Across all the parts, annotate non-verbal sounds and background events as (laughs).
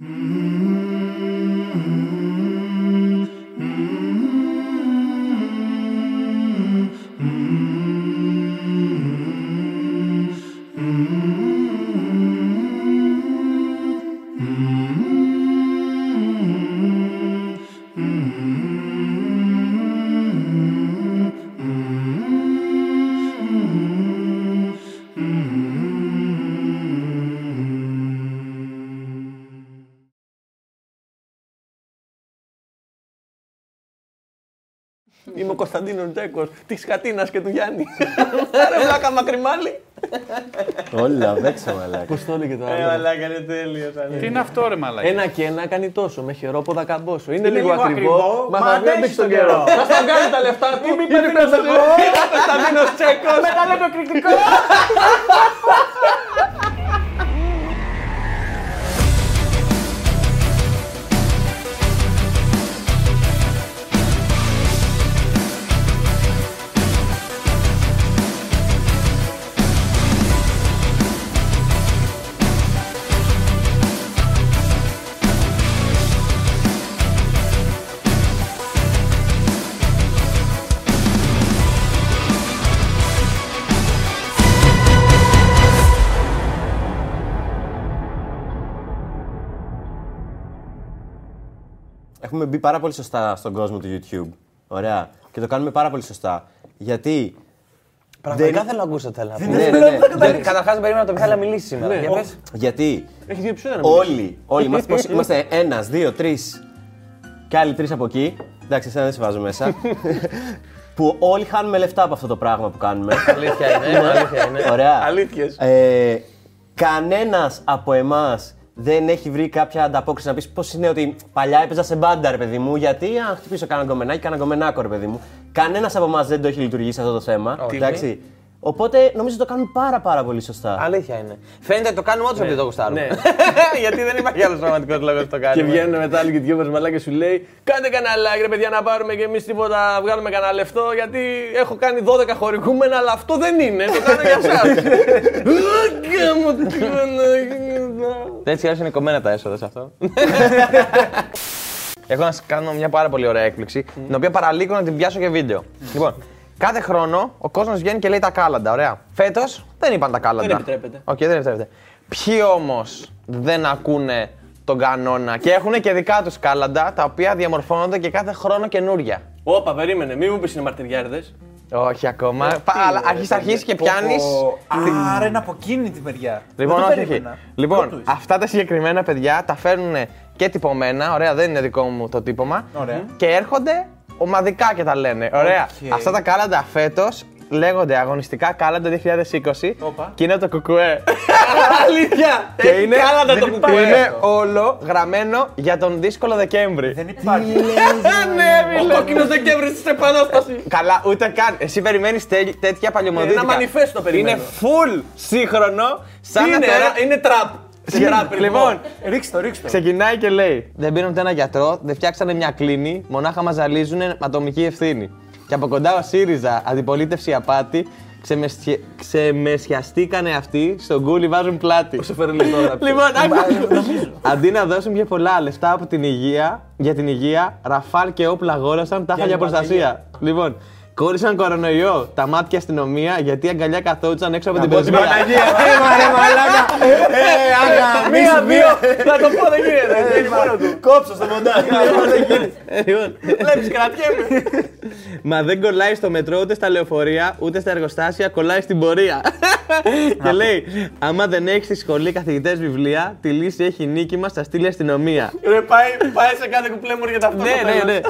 Είμαι Κωνσταντίνος Τζέκος της Κατίνας και του Γιάννη. (laughs) Ρε βλάκα μακριμάλι. Όλα, παίξα μαλάκα. Πώς το έλεγε το Ε, άλλο; μαλάκα, είναι τέλειος. θα Τι είναι. είναι αυτό, ρε μαλάκα; Ένα και ένα κάνει τόσο. Με χερόποδα καμπόσο. Είναι, Είναι λίγο λίγο ακριβό. ακριβό, Μα μα θα αντέχεις αντέξεις τον τον καιρό. καιρό. Θα στον κάνει τα λεφτά του. Είναι υπεύθυνος εγώ. Είναι ο Κωνσταντίνος Τζέκος. Με talento εκρηκτικό. Έχουμε μπει πάρα πολύ σωστά στον κόσμο του YouTube. Ωραία. Και το κάνουμε πάρα πολύ σωστά. Γιατί. Πραγματικά δεν- θέλω να ακούσω τέλα. Ναι, ναι, ναι. Καταρχάς περίμενα το Μιχάλη να μιλήσει σήμερα. Για πες. Γιατί Έχεις δύο επεισόδια να μιλήσεις. όλοι, όλοι είμαστε, πώς- είμαστε ένας, δύο, τρεις και άλλοι τρεις από εκεί. Εντάξει, εσένα δεν σε βάζω μέσα. (laughs) που όλοι χάνουμε λεφτά από αυτό το πράγμα που κάνουμε. Αλήθεια είναι. Αλήθεια είναι. Ωραία. Αλήθειες. Ε, Κανένας από εμάς δεν έχει βρει κάποια ανταπόκριση να πεις πώς είναι ότι παλιά έπαιζα σε μπάντα, ρε παιδί μου. Γιατί αν χτυπήσω κανένα γκομενάκι, κανένα γκομενάκο, ρε παιδί μου. Κανένας από εμάς δεν το έχει λειτουργήσει αυτό το θέμα. Όχι. Εντάξει. Οπότε νομίζω το κάνουμε πάρα πάρα πολύ σωστά. Αλήθεια είναι. Φαίνεται ότι το κάνουμε όντω επειδή το γουστάρουμε. Ναι. (laughs) Γιατί δεν υπάρχει άλλος πραγματικός λόγος να το Και κάνουμε. βγαίνουν μετά άλλοι YouTubers μαλάκα και σου λέει Κάντε κανένα like ρε παιδιά να πάρουμε και εμείς τίποτα, βγάλουμε κανένα λεφτό γιατί έχω κάνει 12 χρονικούμενα αλλά αυτό δεν είναι, το κάνω για εσάς. Γάμο την Παναγία. Έτσι κι είναι κομμένα τα έσοδα σε αυτό. (laughs) Έχω να σας κάνω μια πάρα πολύ ωραία έκπληξη, την οποία παραλίγο να την πιάσω για βίντεο. Λοιπόν, κάθε χρόνο ο κόσμος βγαίνει και λέει τα κάλαντα, ωραία. Φέτος δεν είπαν τα κάλαντα. Δεν επιτρέπεται. Οκ, δεν επιτρέπεται. Ποιοι όμως δεν ακούνε τον κανόνα και έχουν και δικά τους κάλαντα, τα οποία διαμορφώνονται και κάθε χρόνο καινούρια. Όπα, περίμενε, μην μου πεις είναι μαρτυριάρηδες. Όχι ακόμα. Πα- Αλλά αρχίζει αρχίσει και πιάνεις. Άρα είναι από εκείνη τη μεριά. Λοιπόν, Δεν το όχι, όχι. περίμενα. Λοιπόν, Plot twist. αυτά τα συγκεκριμένα παιδιά τα φέρνουν και τυπωμένα. Ωραία, δεν είναι δικό μου το τύπωμα. Ωραία. Και έρχονται ομαδικά και τα λένε. Ωραία. Οκ. Αυτά τα κάλαντα φέτος λέγονται αγωνιστικά κάλαντα 2020 Όπα. και είναι το ΚΚΕ. (laughs) Αλήθεια! και είναι, κάλαντα το δεν ΚΚΕ. είναι όλο γραμμένο για τον δύσκολο Δεκέμβρη. Δεν υπάρχει. (laughs) ναι, Ο κόκκινος Δεκέμβρης της Επανάστασης. Καλά, ούτε καν. Εσύ περιμένεις τέτοια παλιωμοδίτικα. Ένα manifesto περιμένω. Είναι full σύγχρονο. Σαν να Είναι, το ρε, είναι τραπ. Τραπ, Λοιπόν, Ρίξτε το, ρίξτε το. Ξεκινάει και λέει: Δεν πήραν ούτε ένα γιατρό, δεν φτιάξανε μια κλίνη, μονάχα μας ζαλίζουν ατομική ευθύνη. Και από κοντά ο ΣΥΡΙΖΑ, αντιπολίτευση απάτη, ξεμεσχε... ξεμεσιαστήκανε αυτοί, στον κούλι βάζουν πλάτη. Σε φέρει λεπτό να πει. Λοιπόν, άκου. Αντί να δώσουν πιο πολλά λεφτά από την υγεία, για την υγεία, ραφάλ και όπλα αγόρασαν τάχα για προστασία. Λοιπόν, κόρισαν κορονοϊό τα μάτια αστυνομία γιατί αγκαλιά καθόντουσαν έξω από την πρεσβεία. Μία, δύο, θα το πω δεν γίνεται. Είναι μόνο του. Κόψω στο μοντάζ. Λοιπόν, Βλέπεις, κρατιέμαι. Μα δεν κολλάει στο μετρό ούτε στα λεωφορεία ούτε στα εργοστάσια, κολλάει στην πορεία. και λέει: Άμα δεν έχεις στη σχολή καθηγητές βιβλία, τη λύση έχει νίκη μας, θα στείλει αστυνομία. Ρε, πάει, πάει σε κάθε κουπλέ μου για τα αυτό. ναι, ναι, ναι.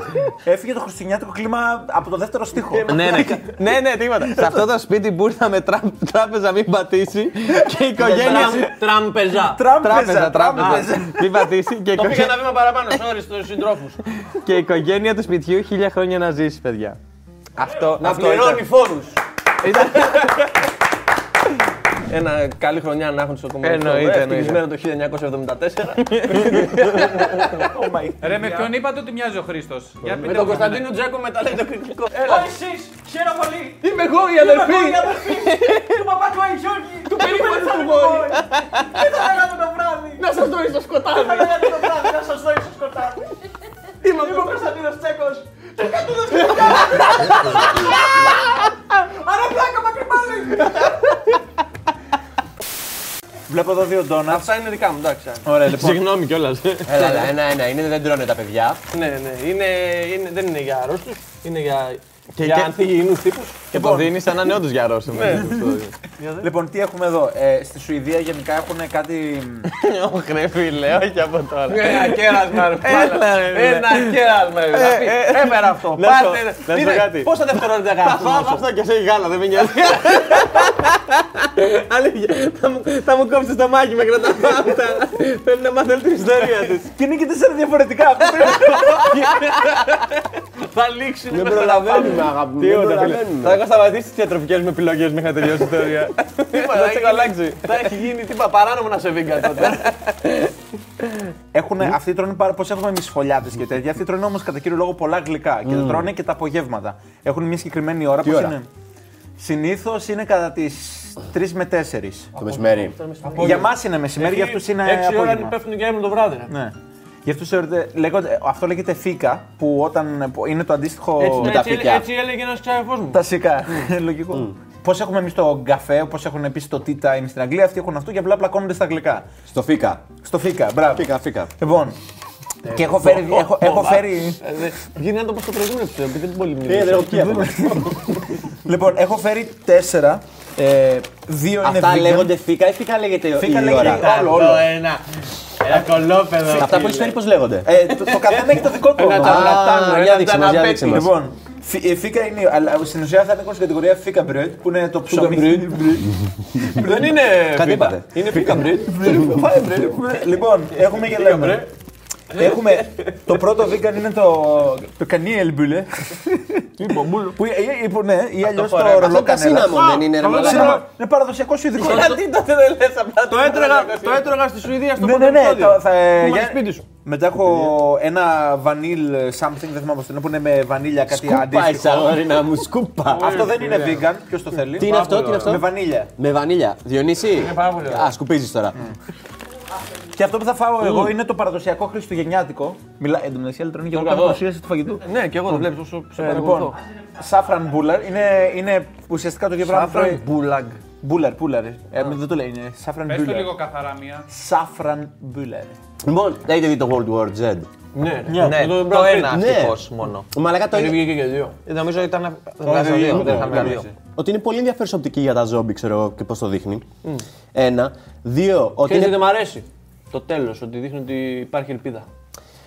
Έφυγε το χριστουγεννιάτικο κλίμα από το δεύτερο στίχο. Ναι, ναι, ναι, ναι, τίποτα. Σε αυτό το σπίτι που ήρθα με τρά- τράπεζα μην πατήσει και η οικογένεια. Τραμπεζά. Τράπεζα, τράπεζα. Μην πατήσει και η Το πήγα οικογένεια- ένα βήμα παραπάνω, sorry στους συντρόφους. και η οικογένεια του σπιτιού χίλια χρόνια να ζήσει, παιδιά. Αυτό, Να αυτό πληρώνει ήταν. φόρους. Ένα καλή χρονιά να έχουν στο κομμάτι. Εννοείται. Ε, ευτυχισμένο το 1974. Ρε με ποιον είπατε ότι μοιάζει ο Χρήστος; Με τον ναι. Κωνσταντίνο Τζέκο μετά λέει το κριτικό. Εσείς, χαίρομαι πολύ. Είμαι εγώ η αδερφή. Του παπά του Αϊτζόρκη. Του περίμενε το γόρι. Τι θα γράψω το βράδυ. Να σας δω στο σκοτάδι. Να σας δω στο σκοτάδι. Είμαι ο Κωνσταντίνος Τσέκο. Τελικά του δώσε Άρα πλάκα μακριμάλι. Βλέπω εδώ δύο ντόνατ. Αυτά είναι δικά μου, εντάξει. Ωραία, λοιπόν. Συγγνώμη κιόλας. Έλα, έλα, ένα-ένα. Είναι δεν τρώνε τα παιδιά. Ναι, ναι. Είναι, είναι, δεν είναι για αρρώστου, είναι για, Και- για και- ανθυγιεινούς τύπους. Και το δίνει σαν να είναι όντως για ρώσο. (laughs) (laughs) Λοιπόν, τι έχουμε εδώ; Ε, στη Σουηδία γενικά έχουν κάτι. (laughs) Όχι, ρε φίλε, όχι από τώρα. Ένα κέρασμα, ρε Έλα, ρε, μάνα. ρε. Ένα κέρασμα, ρε. Να πει, Έμερα αυτό. Να σου πω- Πάρτε. να σου πω Είναι- κάτι. Πόσα δευτερόλεπτα Θα φάω κάνουμε. αυτό και σε γάλα, δεν με νοιάζει. Αλήθεια, θα μου- θα μου κόψει το μάκι με να τα φάω αυτά. Πρέπει να μάθω όλη την ιστορία της. Και είναι και τέσσερα διαφορετικά. Θα λήξουν. Δεν προλαβαίνουμε, αγάπη μου. Δεν Τίποτα, φίλε. προλαβαίνουμε. Θα έχω σταματήσει τις διατροφικές μου επιλογές μέχρι να τελειώσει η ιστορία. (laughs) Τίποτα, Θα θα σε έχει αλλάξει. Θα έχει γίνει τίποτα παράνομο να σε βίγκα τότε. Έχουν, αυτοί τρώνε πάρα πώς έχουμε εμείς φωλιάτε και τέτοια; Αυτοί τρώνε όμως κατά κύριο λόγο πολλά γλυκά και τα τρώνε και τα απογεύματα. Έχουν μια συγκεκριμένη ώρα. Τι πώς ώρα; είναι; Συνήθως είναι κατά τις 3 με 4. Το μεσημέρι. Για μας είναι μεσημέρι, για αυτούς είναι Έξι ώρα απόγευμα. πέφτουν και έμουν το βράδυ. ρε. Ναι. Για αυτούς θεωρείται, λέγονται, αυτό λέγεται φίκα, που όταν που είναι το αντίστοιχο. Έτσι, τα έτσι, φυκιά. έτσι έλεγε ένας ξάδερφός μου. Τα σικά. (laughs) Λογικό. Πώς έχουμε εμείς το καφέ, πώς έχουν επίσης το tea time στην Αγγλία, αυτοί έχουν αυτό και απλά πλακώνονται στα αγγλικά. Στο φίκα. Στο φίκα, μπράβο. Φίκα, φίκα. Λοιπόν. Και έχω φέρει. έχω, έχω φέρει Γίνει να το πω στο προηγούμενο επεισόδιο, επειδή δεν πολύ Ε, μιλήσει. δεν έχω πιει ακόμα. λοιπόν, έχω φέρει τέσσερα. Ε, δύο είναι Αυτά vegan. λέγονται φίκα ή φίκα λέγεται Φίκα η λέγεται ώρα; όλο, όλο. ένα. Ένα κολόπεδο. Αυτά που έχεις φέρει πώς λέγονται; Ε, το, το καθένα έχει το δικό του. Ένα όνομα. τσαμπλατάνο, Α, ένα για δείξε μας, για τσαναπέτι. δείξε μας. Λοιπόν, φι- ε, φίκα είναι. Αλλά στην ουσία θα ανήκουν στην κατηγορία φίκα bread που είναι το ψωμί. Δεν είναι Κάτι φίκα. είπατε. Είναι φίκα μπριτ. Λοιπόν, έχουμε και λέμε. Έχουμε το πρώτο vegan είναι το, το κανίελ μπουλε. Που, ε, ε, ε, που ναι, ή αλλιώ το φοράμε. Αυτό ρολό είναι τα κανέλα. σύναμο, δεν είναι ρε μαλάκα. Σύναμα, Είναι παραδοσιακός σουηδικό. Γιατί τότε δεν λες απλά Το έτρεγα, το έτρεγα στη Σουηδία στο Ναι, πρώτο ναι, ναι. επεισόδιο. το- θα- Ήμουν για- στο σπίτι σου. Μετά έχω ένα βανίλ something, δεν θυμάμαι πώς το είναι, που είναι με βανίλια κάτι Σκούπα αντίστοιχο. αγόρινα μου, σκούπα. Αυτό δεν είναι vegan, ποιος το θέλει; Τι είναι αυτό, τι είναι Με αυτό. βανίλια. Με βανίλια. Διονύση. πάρα πολύ ωραίο. Α, σκουπίζεις τώρα. Και αυτό που θα φάω εγώ είναι το παραδοσιακό χριστουγεννιάτικο. Μιλά, εν τω μεταξύ, αλλά τρώνε και εγώ Το κάνω καθώς. παρουσίασης του φαγητού. Ναι, και εγώ το βλέπω όσο σε Ε, παρακολουθώ. λοιπόν, saffron buller είναι, είναι ουσιαστικά το ίδιο πράγμα. που Σάφραν τρώει- μπούλαγκ. Buller, buller. Ε, δεν το λέει, είναι saffron Πες το buller. λίγο καθαρά μία. Saffron buller. Λοιπόν, έχετε δει το World War Z; Ναι, Ναι, το το ένα Ναι. ευτυχώ μόνο. Μαλάκα το Είναι βγήκε και δύο. Ε, Νομίζω ήταν. Όχι, βγάζα δύο, είναι δεν το είχαμε κάνω δύο. έτσι. Ότι είναι πολύ ενδιαφέρουσα οπτική για τα ζόμπι, ξέρω εγώ και πώς το δείχνει. Ένα. Δύο, ότι Ξέρεις είναι... γιατί μ' αρέσει. Το τέλος, ότι δείχνει ότι υπάρχει ελπίδα.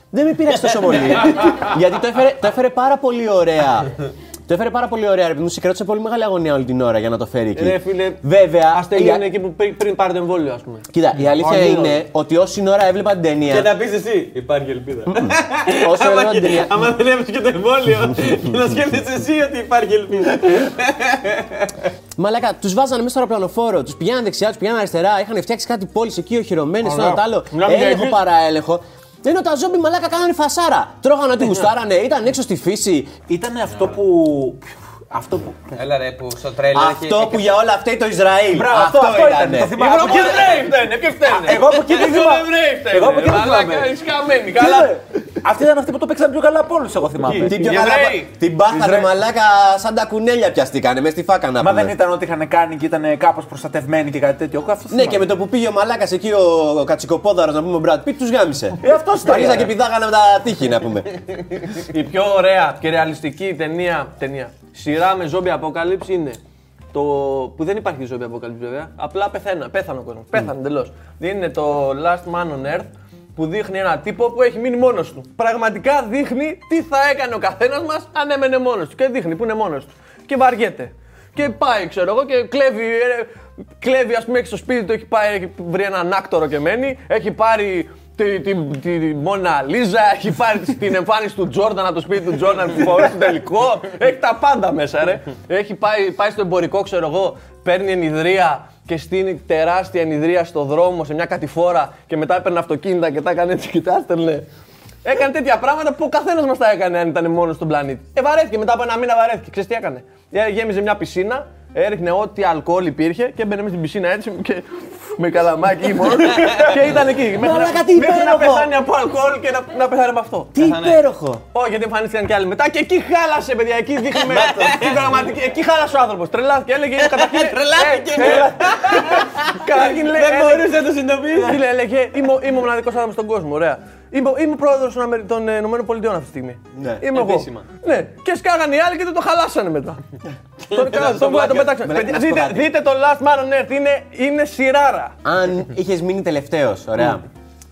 δεν με πειράζει τόσο πολύ. (laughs) γιατί το έφερε, το έφερε πάρα πολύ ωραία. Το έφερε πάρα πολύ ωραία, ρε παιδί μου. Συγκράτησε πολύ μεγάλη αγωνία όλη την ώρα για να το φέρει εκεί. Ρε φίλε, Βέβαια, ας τελειώνει η- εκεί που πριν- πριν πάρει το εμβόλιο, ας πούμε. Κοίτα, η αλήθεια Όχι, είναι ότι όση ώρα έβλεπα την ταινία. Και να πεις εσύ, υπάρχει ελπίδα. Όσο έβλεπα την ταινία. Άμα δεν έβρισκε και το εμβόλιο, να σκέφτεσαι εσύ ότι υπάρχει ελπίδα. Μαλάκα, τους βάζανε μέσα στο αεροπλανοφόρο, τους πηγαίνανε δεξιά, τους πηγαίνανε αριστερά. Είχαν φτιάξει κάτι πόλεις εκεί, οχυρωμένες, το ένα το άλλο. Μιλάμε για Έλεγχο εκεί. παραέλεγχο. Ενώ τα ζόμπι μαλάκα κάνανε φασάρα. Τρώγανε ό,τι γουστάρανε, ήταν έξω στη φύση. Ήταν αυτό που. Αυτό που. Έλα ρε που στο τρέλερ Αυτό που για όλα αυτά το Ισραήλ. Μπράβο, αυτό, αυτό ήταν. Το θυμάμαι. Από εκεί Εβραίοι φταίνε, ποιοι φταίνε. Εγώ από εκεί δεν Εγώ θυμάμαι. Εβραίοι φταίνε. Εγώ από εκεί δεν Μαλάκα, θυμάμαι. είσαι χαμένη. Καλά. Καλά. Αυτοί ήταν αυτοί που το παίξαν πιο καλά από όλους, εγώ θυμάμαι. Την, πιο Οι καλά, Εβραίοι. την πάθανε Ισραήλ. μαλάκα σαν τα κουνέλια πιαστήκανε μες στη φάκα να Μα πούμε. δεν ήταν ότι είχαν κάνει και ήταν κάπως προστατευμένοι και κάτι τέτοιο. Εγώ αυτό Ναι, και με το που πήγε ο μαλάκας εκεί ο, ο κατσικοπόδαρος να πούμε ο Μπραντ Πιτ, τους γάμισε. Ε, αυτός ήταν. Αρχίσαν και πηδάγανε με τα τείχη να πούμε. Η πιο ωραία και ρεαλιστική ταινία, ταινία σειρά με zombie apocalypse είναι το. που δεν υπάρχει zombie apocalypse βέβαια. Απλά πεθαίνα, πέθανε ο κόσμος. Πέθανε εντελώς. Είναι το Last Man on Earth που δείχνει ένα τύπο που έχει μείνει μόνος του. Πραγματικά δείχνει τι θα έκανε ο καθένας μας αν έμενε μόνος του. Και δείχνει που είναι μόνος του. Και βαριέται. Και πάει, ξέρω εγώ, και κλέβει. ε, Κλέβει, ας πούμε, έχει στο σπίτι του, έχει πάει, έχει βρει έναν άκτορο και μένει. Έχει πάρει τη, τη, τη, τη Μόνα Λίζα, έχει πάρει τη- (laughs) την εμφάνιση του Τζόρνταν από το σπίτι του Τζόρνταν που φορούσε στο τελικό. Έχει τα πάντα μέσα, ρε. Έχει πάει, πάει στο εμπορικό, ξέρω εγώ, παίρνει ενιδρία και στείνει τεράστια ενιδρία στο δρόμο σε μια κατηφόρα και μετά έπαιρνε αυτοκίνητα και τα έκανε έτσι και τα έστελνε. Έκανε τέτοια πράγματα που ο καθένας μας τα έκανε αν ήταν μόνος στον πλανήτη. Ε, βαρέθηκε μετά από ένα μήνα βαρέθηκε. Ξέρεις τι έκανε; Ε, Γέμιζε μια πισίνα Έριχνε ό,τι αλκοόλ υπήρχε και έμπαινε μέσα στην πισίνα έτσι και με καλαμάκι μόνο (laughs) και ήταν εκεί. Μέχρι, Μαλάκα, να, τι μέχρι να υπέροχο. πεθάνει από αλκοόλ και να, να πεθάνει από αυτό. Τι υπέροχο! Όχι, γιατί εμφανίστηκαν κι άλλοι μετά και εκεί χάλασε, παιδιά. Εκεί δείχνει με την πραγματική. Εκεί χάλασε ο άνθρωπος. Τρελάθηκε, έλεγε (laughs) καταρχήν. Τρελάθηκε. Ε, ε, Καταρχήν λέει. Δεν έλεγε- μπορούσε να το συνειδητοποιήσει. Φίλε, έλεγε Είμαι, ο- είμαι ο μοναδικός άνθρωπος στον κόσμο. Ωραία. Είμαι, είμαι πρόεδρος των, Αμερι- των ε, Ηνωμένων Πολιτειών αυτή τη στιγμή. Ναι. Είμαι εγώ. Επίσημα. Ναι. Και σκάγανε οι άλλοι και δεν το χαλάσανε μετά. τον τον, τον, τον πετάξανε. Μαλάκα, Παιδιά, να σου πω Δείτε, κάτι. δείτε το Last Man on Earth. Είναι, είναι σειράρα. Αν είχες μείνει τελευταίος, ωραία.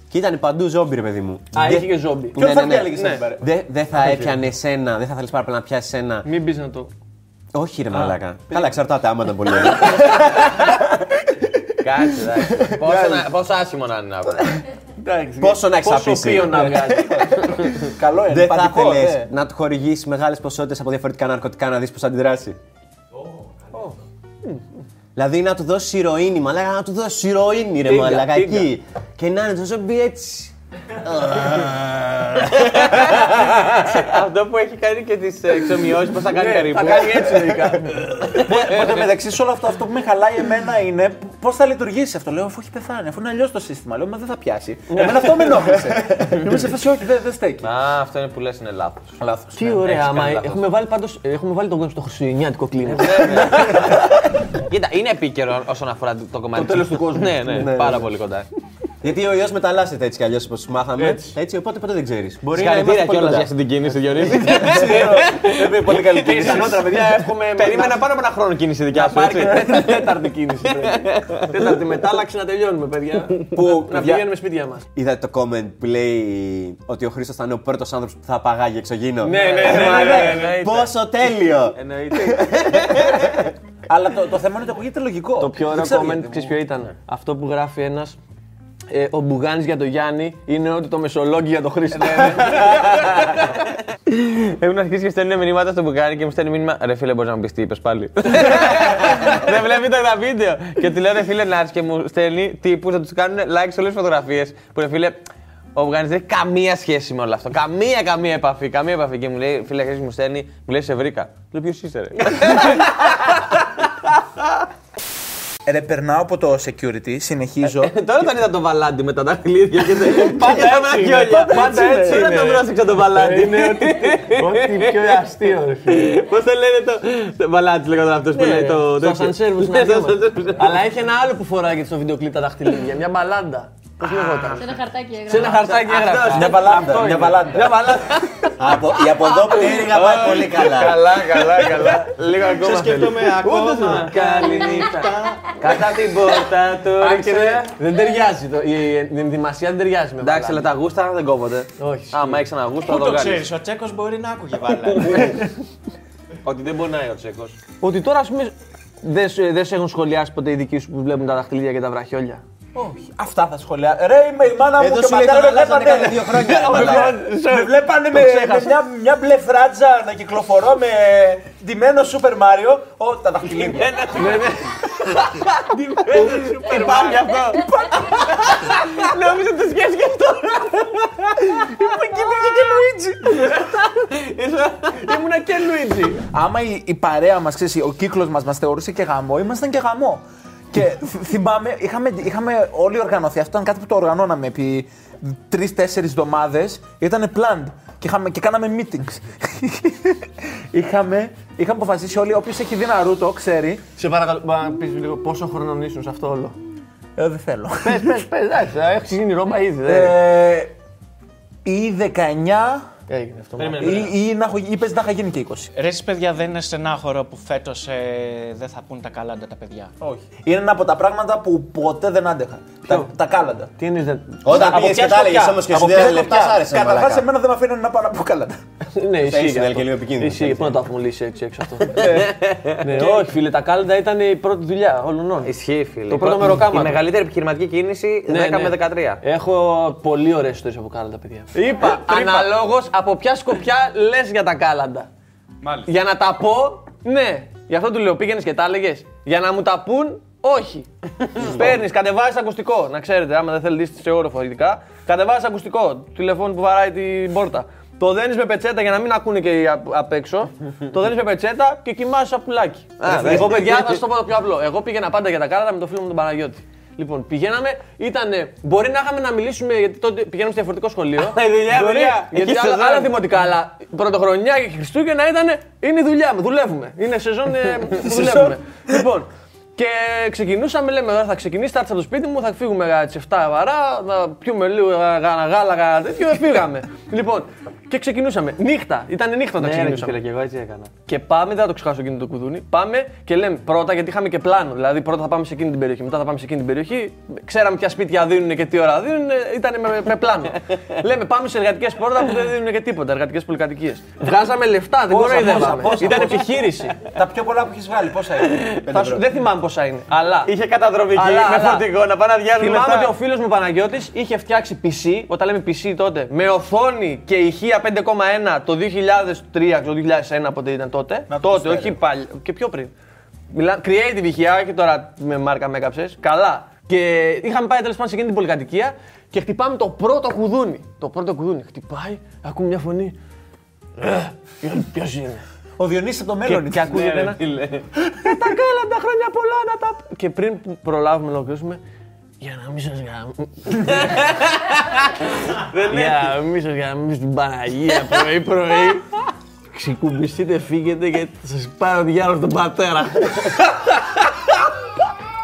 Και ήταν παντού ζόμπι, ρε παιδί μου. Α, Δεν- είχε και ζόμπι. Ναι, ναι, θα ναι. διάλεγες να Ναι. την πάρει. Δεν δεν θα έπιανε εσένα, δεν θα θέλεις πάρα πολύ να πιάσεις ένα. Μην πεις να το. Όχι, ρε Μαλάκα. Καλά, εξαρτάται άμα ήταν πολύ (laughs) ωραίο. Κάτσε, εντάξει. (laughs) Πόσο να- Πόσο άσχημο να είναι να πω. Εντάξει, Πόσο να έχεις Πόσο αφήσει. πίο να βγάζει. Καλό είναι. Δεν θα παντικό, ήθελε ναι. να του χορηγήσει μεγάλες ποσότητες από διαφορετικά ναρκωτικά να δεις πώς θα αντιδράσει. Δηλαδή να του δώσει ηρωίνη, μαλάκα να του δώσει ηρωίνη, ρε Τίγκα, μαλάκα τίγκα. εκεί. Και να είναι το ζόμπι έτσι. Αυτό που έχει κάνει και τις εξομοιώσεις, πώς θα κάνει Ναι, περίπου. Θα κάνει έτσι λογικά. Εν τω μεταξύ, σε όλο αυτό, αυτό που με χαλάει εμένα είναι πώς θα λειτουργήσει αυτό. Λέω, αφού έχει πεθάνει, αφού είναι αλλιώς το σύστημα. Λέω, μα δεν θα πιάσει. Εμένα αυτό με ενόχλησε. Είμαι σε φάση, όχι, δεν δεν στέκει. Α, αυτό είναι που λες είναι λάθος. Λάθος. Τι ωραία, έχεις άμα κάνει λάθος. έχουμε βάλει, πάντως, έχουμε βάλει τον κόσμο στο χριστουγεννιάτικο κλίμα. (laughs) Κοίτα, είναι επίκαιρο όσον αφορά το- το κομμάτι. Το τέλος του κόσμου. Ναι, ναι, Ναι, πάρα ναι. πολύ κοντά. Γιατί ο ιός μεταλλάσσεται έτσι κι αλλιώς όπως μάθαμε. Έτσι. Έτσι. οπότε ποτέ δεν ξέρεις. Μπορεί να Συγχαρητήρια είμαστε πολύ κιόλας κοντά. για αυτή την κίνηση, Διονύση. (laughs) Είναι πολύ καλή κίνηση. Πιθανότερα, παιδιά, εύχομαι. (laughs) Περίμενα πάνω από ένα χρόνο κίνηση δικιά να σου, πάρει και έτσι. τέταρτη- (laughs) τέταρτη κίνηση. πρέπει. Τέταρτη μετάλλαξη να τελειώνουμε, παιδιά. Που, Να παιδιά, πηγαίνουμε σπίτια μας. Είδατε το comment που λέει ότι ο Χρήστος θα είναι ο πρώτος άνθρωπος που θα απαγάγει εξωγήινο; Ναι, ναι, ναι, ναι, ναι, ναι. Πόσο τέλειο! Εννοείται. Αλλά το, το θέμα είναι ότι ακούγεται λογικό. Το πιο ωραίο Δεν ξέρω comment, γιατί. ξέρεις ποιο ήταν; Αυτό που γράφει ένας. Ε, ο Μπουγάνης για τον Γιάννη είναι ότι το Μεσολόγγι για τον Χρήστο. Έχουν αρχίσει και στέλνουν μηνύματα στο μπουκάρι και μου στέλνει μήνυμα. Ρε φίλε, μπορείς να μου πεις τι είπες πάλι. (laughs) Δεν βλέπει το τα βίντεο. Και του λέω ρε φίλε να έρθει και μου στέλνει τύπους να τους κάνουν like σε όλες τις φωτογραφίες. Που ρε φίλε, ο Μπουγάνης δεν έχει καμία σχέση με όλο αυτό. Καμία, καμία επαφή. Καμία επαφή. Και μου λέει, φίλε, Χρήση μου στέλνει, μου λέει σε βρήκα. Λέω ποιος είσαι, ρε. (laughs) Ρε, περνάω από το security, συνεχίζω. Τώρα όταν είδα το βαλάντι με τα δαχτυλίδια και δεν. Πάντα (laughs) έτσι είναι, πάντα έτσι Δεν είναι. το πρόσεξα το βαλάντι. Είναι ότι. Ό,τι πιο αστείο, ρε φίλε. Πώς το λένε το. το Βαλάντι λέγονταν αυτός που λέει το. Στο τέτοιο. ασανσέρ που Ναι, συναντιόμαστε. στο ασανσέρ που συναντιόμαστε. Αλλά έχει ένα άλλο που φοράει και στο βίντεο κλειπ τα δαχτυλίδια. Μια μπαλάντα. Πώς λεγόταν; Σε ένα χαρτάκι έγραφε. Σε ένα χαρτάκι έγραφε. Μια μπαλάντα, μια μπαλάντα. Μια μπαλάντα. από, η από εδώ πτέρυγα πάει πολύ καλά. Καλά, καλά, καλά. Λίγο ακόμα. σκέφτομαι ακόμα. Καληνύχτα. Κατά την πόρτα του Αν και ρίξε. δεν- δεν ταιριάζει. το- Η η ενδυμασία δεν ταιριάζει με Εντάξει, αλλά μπαλάντα. τα γούστα δεν κόβονται. Όχι. Άμα έχεις ένα γούστο, θα Πού το το κάνει. ξέρεις, ο Τσέκος μπορεί να άκουγε βάλα. (laughs) Ότι δεν πονάει ο τσέκος. Ότι τώρα, ας πούμε, δεν σου- δεν σε έχουν σχολιάσει ποτέ οι δικοί σου που βλέπουν τα δαχτυλίδια και τα βραχιόλια; Όχι, αυτά θα σχολιάσω. Ρε, είμαι η μάνα μου Εδώ και ο σου λέει πατέρα τον με αλλάζανε βλέπανε. κάθε δύο χρόνια. ρε (laughs) μαλάκα. Με βλέπανε (laughs) με, με μια, μια μπλε φράτζα να κυκλοφορώ με ντυμένο Super Mario. Ω, τα δαχτυλίδια. (laughs) Υπάρχει αυτό; Νόμιζα το σκέφτηκε και αυτό. και Λουίτζι. Ήμουνα και Λουίτζι. Άμα η, η παρέα μας, ο κύκλος μας μας θεωρούσε και γαμό, ήμασταν και γαμό. Και θ- θυμάμαι, είχαμε, είχαμε όλοι οργανωθεί. Αυτό ήταν κάτι που το οργανώναμε επί τρει-τέσσερι εβδομάδες. Ήταν planned. Και, είχαμε, και κάναμε meetings. (laughs) είχαμε, είχαμε αποφασίσει όλοι, όποιος έχει δει Ναρούτο, ξέρει. Σε παρακαλώ, μπορεί να πεις λίγο πόσο χρόνο ήσουν σε αυτό όλο. Ε, δεν θέλω. Πες, πες, πες, εντάξει, (laughs) έχει γίνει Ρώμα ήδη. δεν- ε, ή 19 Έγινε αυτό. ή, ή, να έχω, ή πες να είχα γίνει και 20. Ρε, εσείς, παιδιά, δεν είναι στενάχωρο που φέτος δεν θα πούν τα καλάντα τα παιδιά. Όχι. Είναι ένα από τα πράγματα που ποτέ δεν άντεχα. Τα, τα κάλαντα. Τι εννοεί, δεν. Όταν Από πήγες ποια και τα έλεγες σκοπιά; όμως και Από σου ποια δεν λεπτά, σκοπιά; σ' άρεσε. Καταρχάς, μαλάκα. εμένα δεν με αφήνουν να πάω να πω κάλαντα. Ναι, ισχύει. ήσουν αυτό. και λίγο επικίνδυνος, Ισχύει, έτσι. πού να το έχουμε λύσει έξω έξω αυτό. (laughs) Ναι, όχι, φίλε, τα κάλαντα ήταν η πρώτη δουλειά όλων. Ισχύει, φίλε. Το πρώτο μεροκάματο. Η μεγαλύτερη επιχειρηματική κίνηση 10 Ναι, ναι. με 13. Έχω πολύ ωραίες ιστορίες από κάλαντα, παιδιά. Είπα, αναλόγως από ποια σκοπιά λες για τα κάλαντα. Μάλιστα. Για να τα πω, ναι. Γι' αυτό του λέω, πήγαινες και τα έλεγες. Για να μου τα πούν, όχι. Παίρνεις, κατεβάζεις ακουστικό. Να ξέρετε, άμα δεν θέλετε είστε σε όροφο ειδικά, κατεβάζεις ακουστικό. του Τηλεφώνου που βαράει την πόρτα. το δένεις με πετσέτα για να μην ακούνε και οι απ' απ' έξω. (laughs) το δένεις με πετσέτα και κοιμάσαι σαν πουλάκι. Εγώ, παιδιά, θα σα το πω το πιο απλό. Εγώ πήγαινα πάντα για τα κάρτα με τον φίλο μου τον Παναγιώτη. Λοιπόν, πηγαίναμε, ήταν. Μπορεί να είχαμε να μιλήσουμε γιατί τότε πηγαίναμε στο διαφορετικό σχολείο. η (laughs) δουλειά, Μπορεί, δουλειά. Γιατί Εκεί άλλα, σεζόν. άλλα δημοτικά, αλλά πρωτοχρονιά και Χριστούγεννα ήταν. Είναι η δουλειά μου, δουλεύουμε. Είναι σεζόν ε, που (laughs) δουλεύουμε. λοιπόν, και ξεκινούσαμε, λέμε, «Ωραία, θα ξεκινήσει, θα έρθει από το σπίτι μου, θα φύγουμε για τις 7 βαρά, θα πιούμε λίγο γάλα, γάλα, γάλα τέτοιο, και φύγαμε. (laughs) λοιπόν, και ξεκινούσαμε. Νύχτα, ήταν νύχτα όταν Ναι, ρε, ξεκινούσαμε. φίλε, και εγώ έτσι έκανα. Και πάμε, δεν θα το ξεχάσω εκείνο το κουδούνι. Πάμε και λέμε πρώτα, γιατί είχαμε και πλάνο. Δηλαδή, πρώτα θα πάμε σε εκείνη την περιοχή, μετά θα πάμε σε εκείνη την περιοχή. Ξέραμε ποια σπίτια δίνουν και τι ώρα δίνουν, ήταν με, με πλάνο. (laughs) λέμε πάμε σε εργατικές πόρτα που δεν δίνουν και τίποτα, εργατικές πολυκατοικίες. (laughs) Βγάζαμε λεφτά, δεν Πόσα, κοροϊδεύαμε. πόσα, πόσα, Ήταν πόσα. επιχείρηση. Τα πιο πολλά που έχεις βγάλει, πόσα είναι. Πέντε Θα σου- ευρώ. δεν θυμάμαι πόσα είναι. Αλλά Είχε καταδρομική Αλλά, με αλλά. φορτηγό να πάνε να διάλουν θυμάμαι λεφτά. ότι ο φίλος μου Παναγιώτης είχε φτιάξει PC, όταν λέμε PC τότε, με οθόνη και ηχεία 5,1 το 2003, το 2001 πότε ήταν τότε. Να το τότε, προσφέρει. όχι πάλι, και πιο πριν. Μιλά, creative ηχεία, όχι τώρα με μάρκα με έκαψες. Καλά. Και είχαμε πάει τέλος πάντων σε εκείνη την πολυκατοικία και χτυπάμε το πρώτο κουδούνι. Το πρώτο κουδούνι. Χτυπάει, ακούμε μια φωνή. Ποιος είναι; Ο Διονύσης από το Και, μέλλον. και ακούγεται ένα. φίλε. «Ε, τα κάλαντα χρόνια πολλά να τα. Και πριν που προλάβουμε να ολοκληρώσουμε. Για να μην σας γαμ... Για να μην σας γαμίσω την Παναγία πρωί-πρωί. Ξεκουμπιστείτε, φύγετε και θα σας πάρω διάλογο τον πατέρα.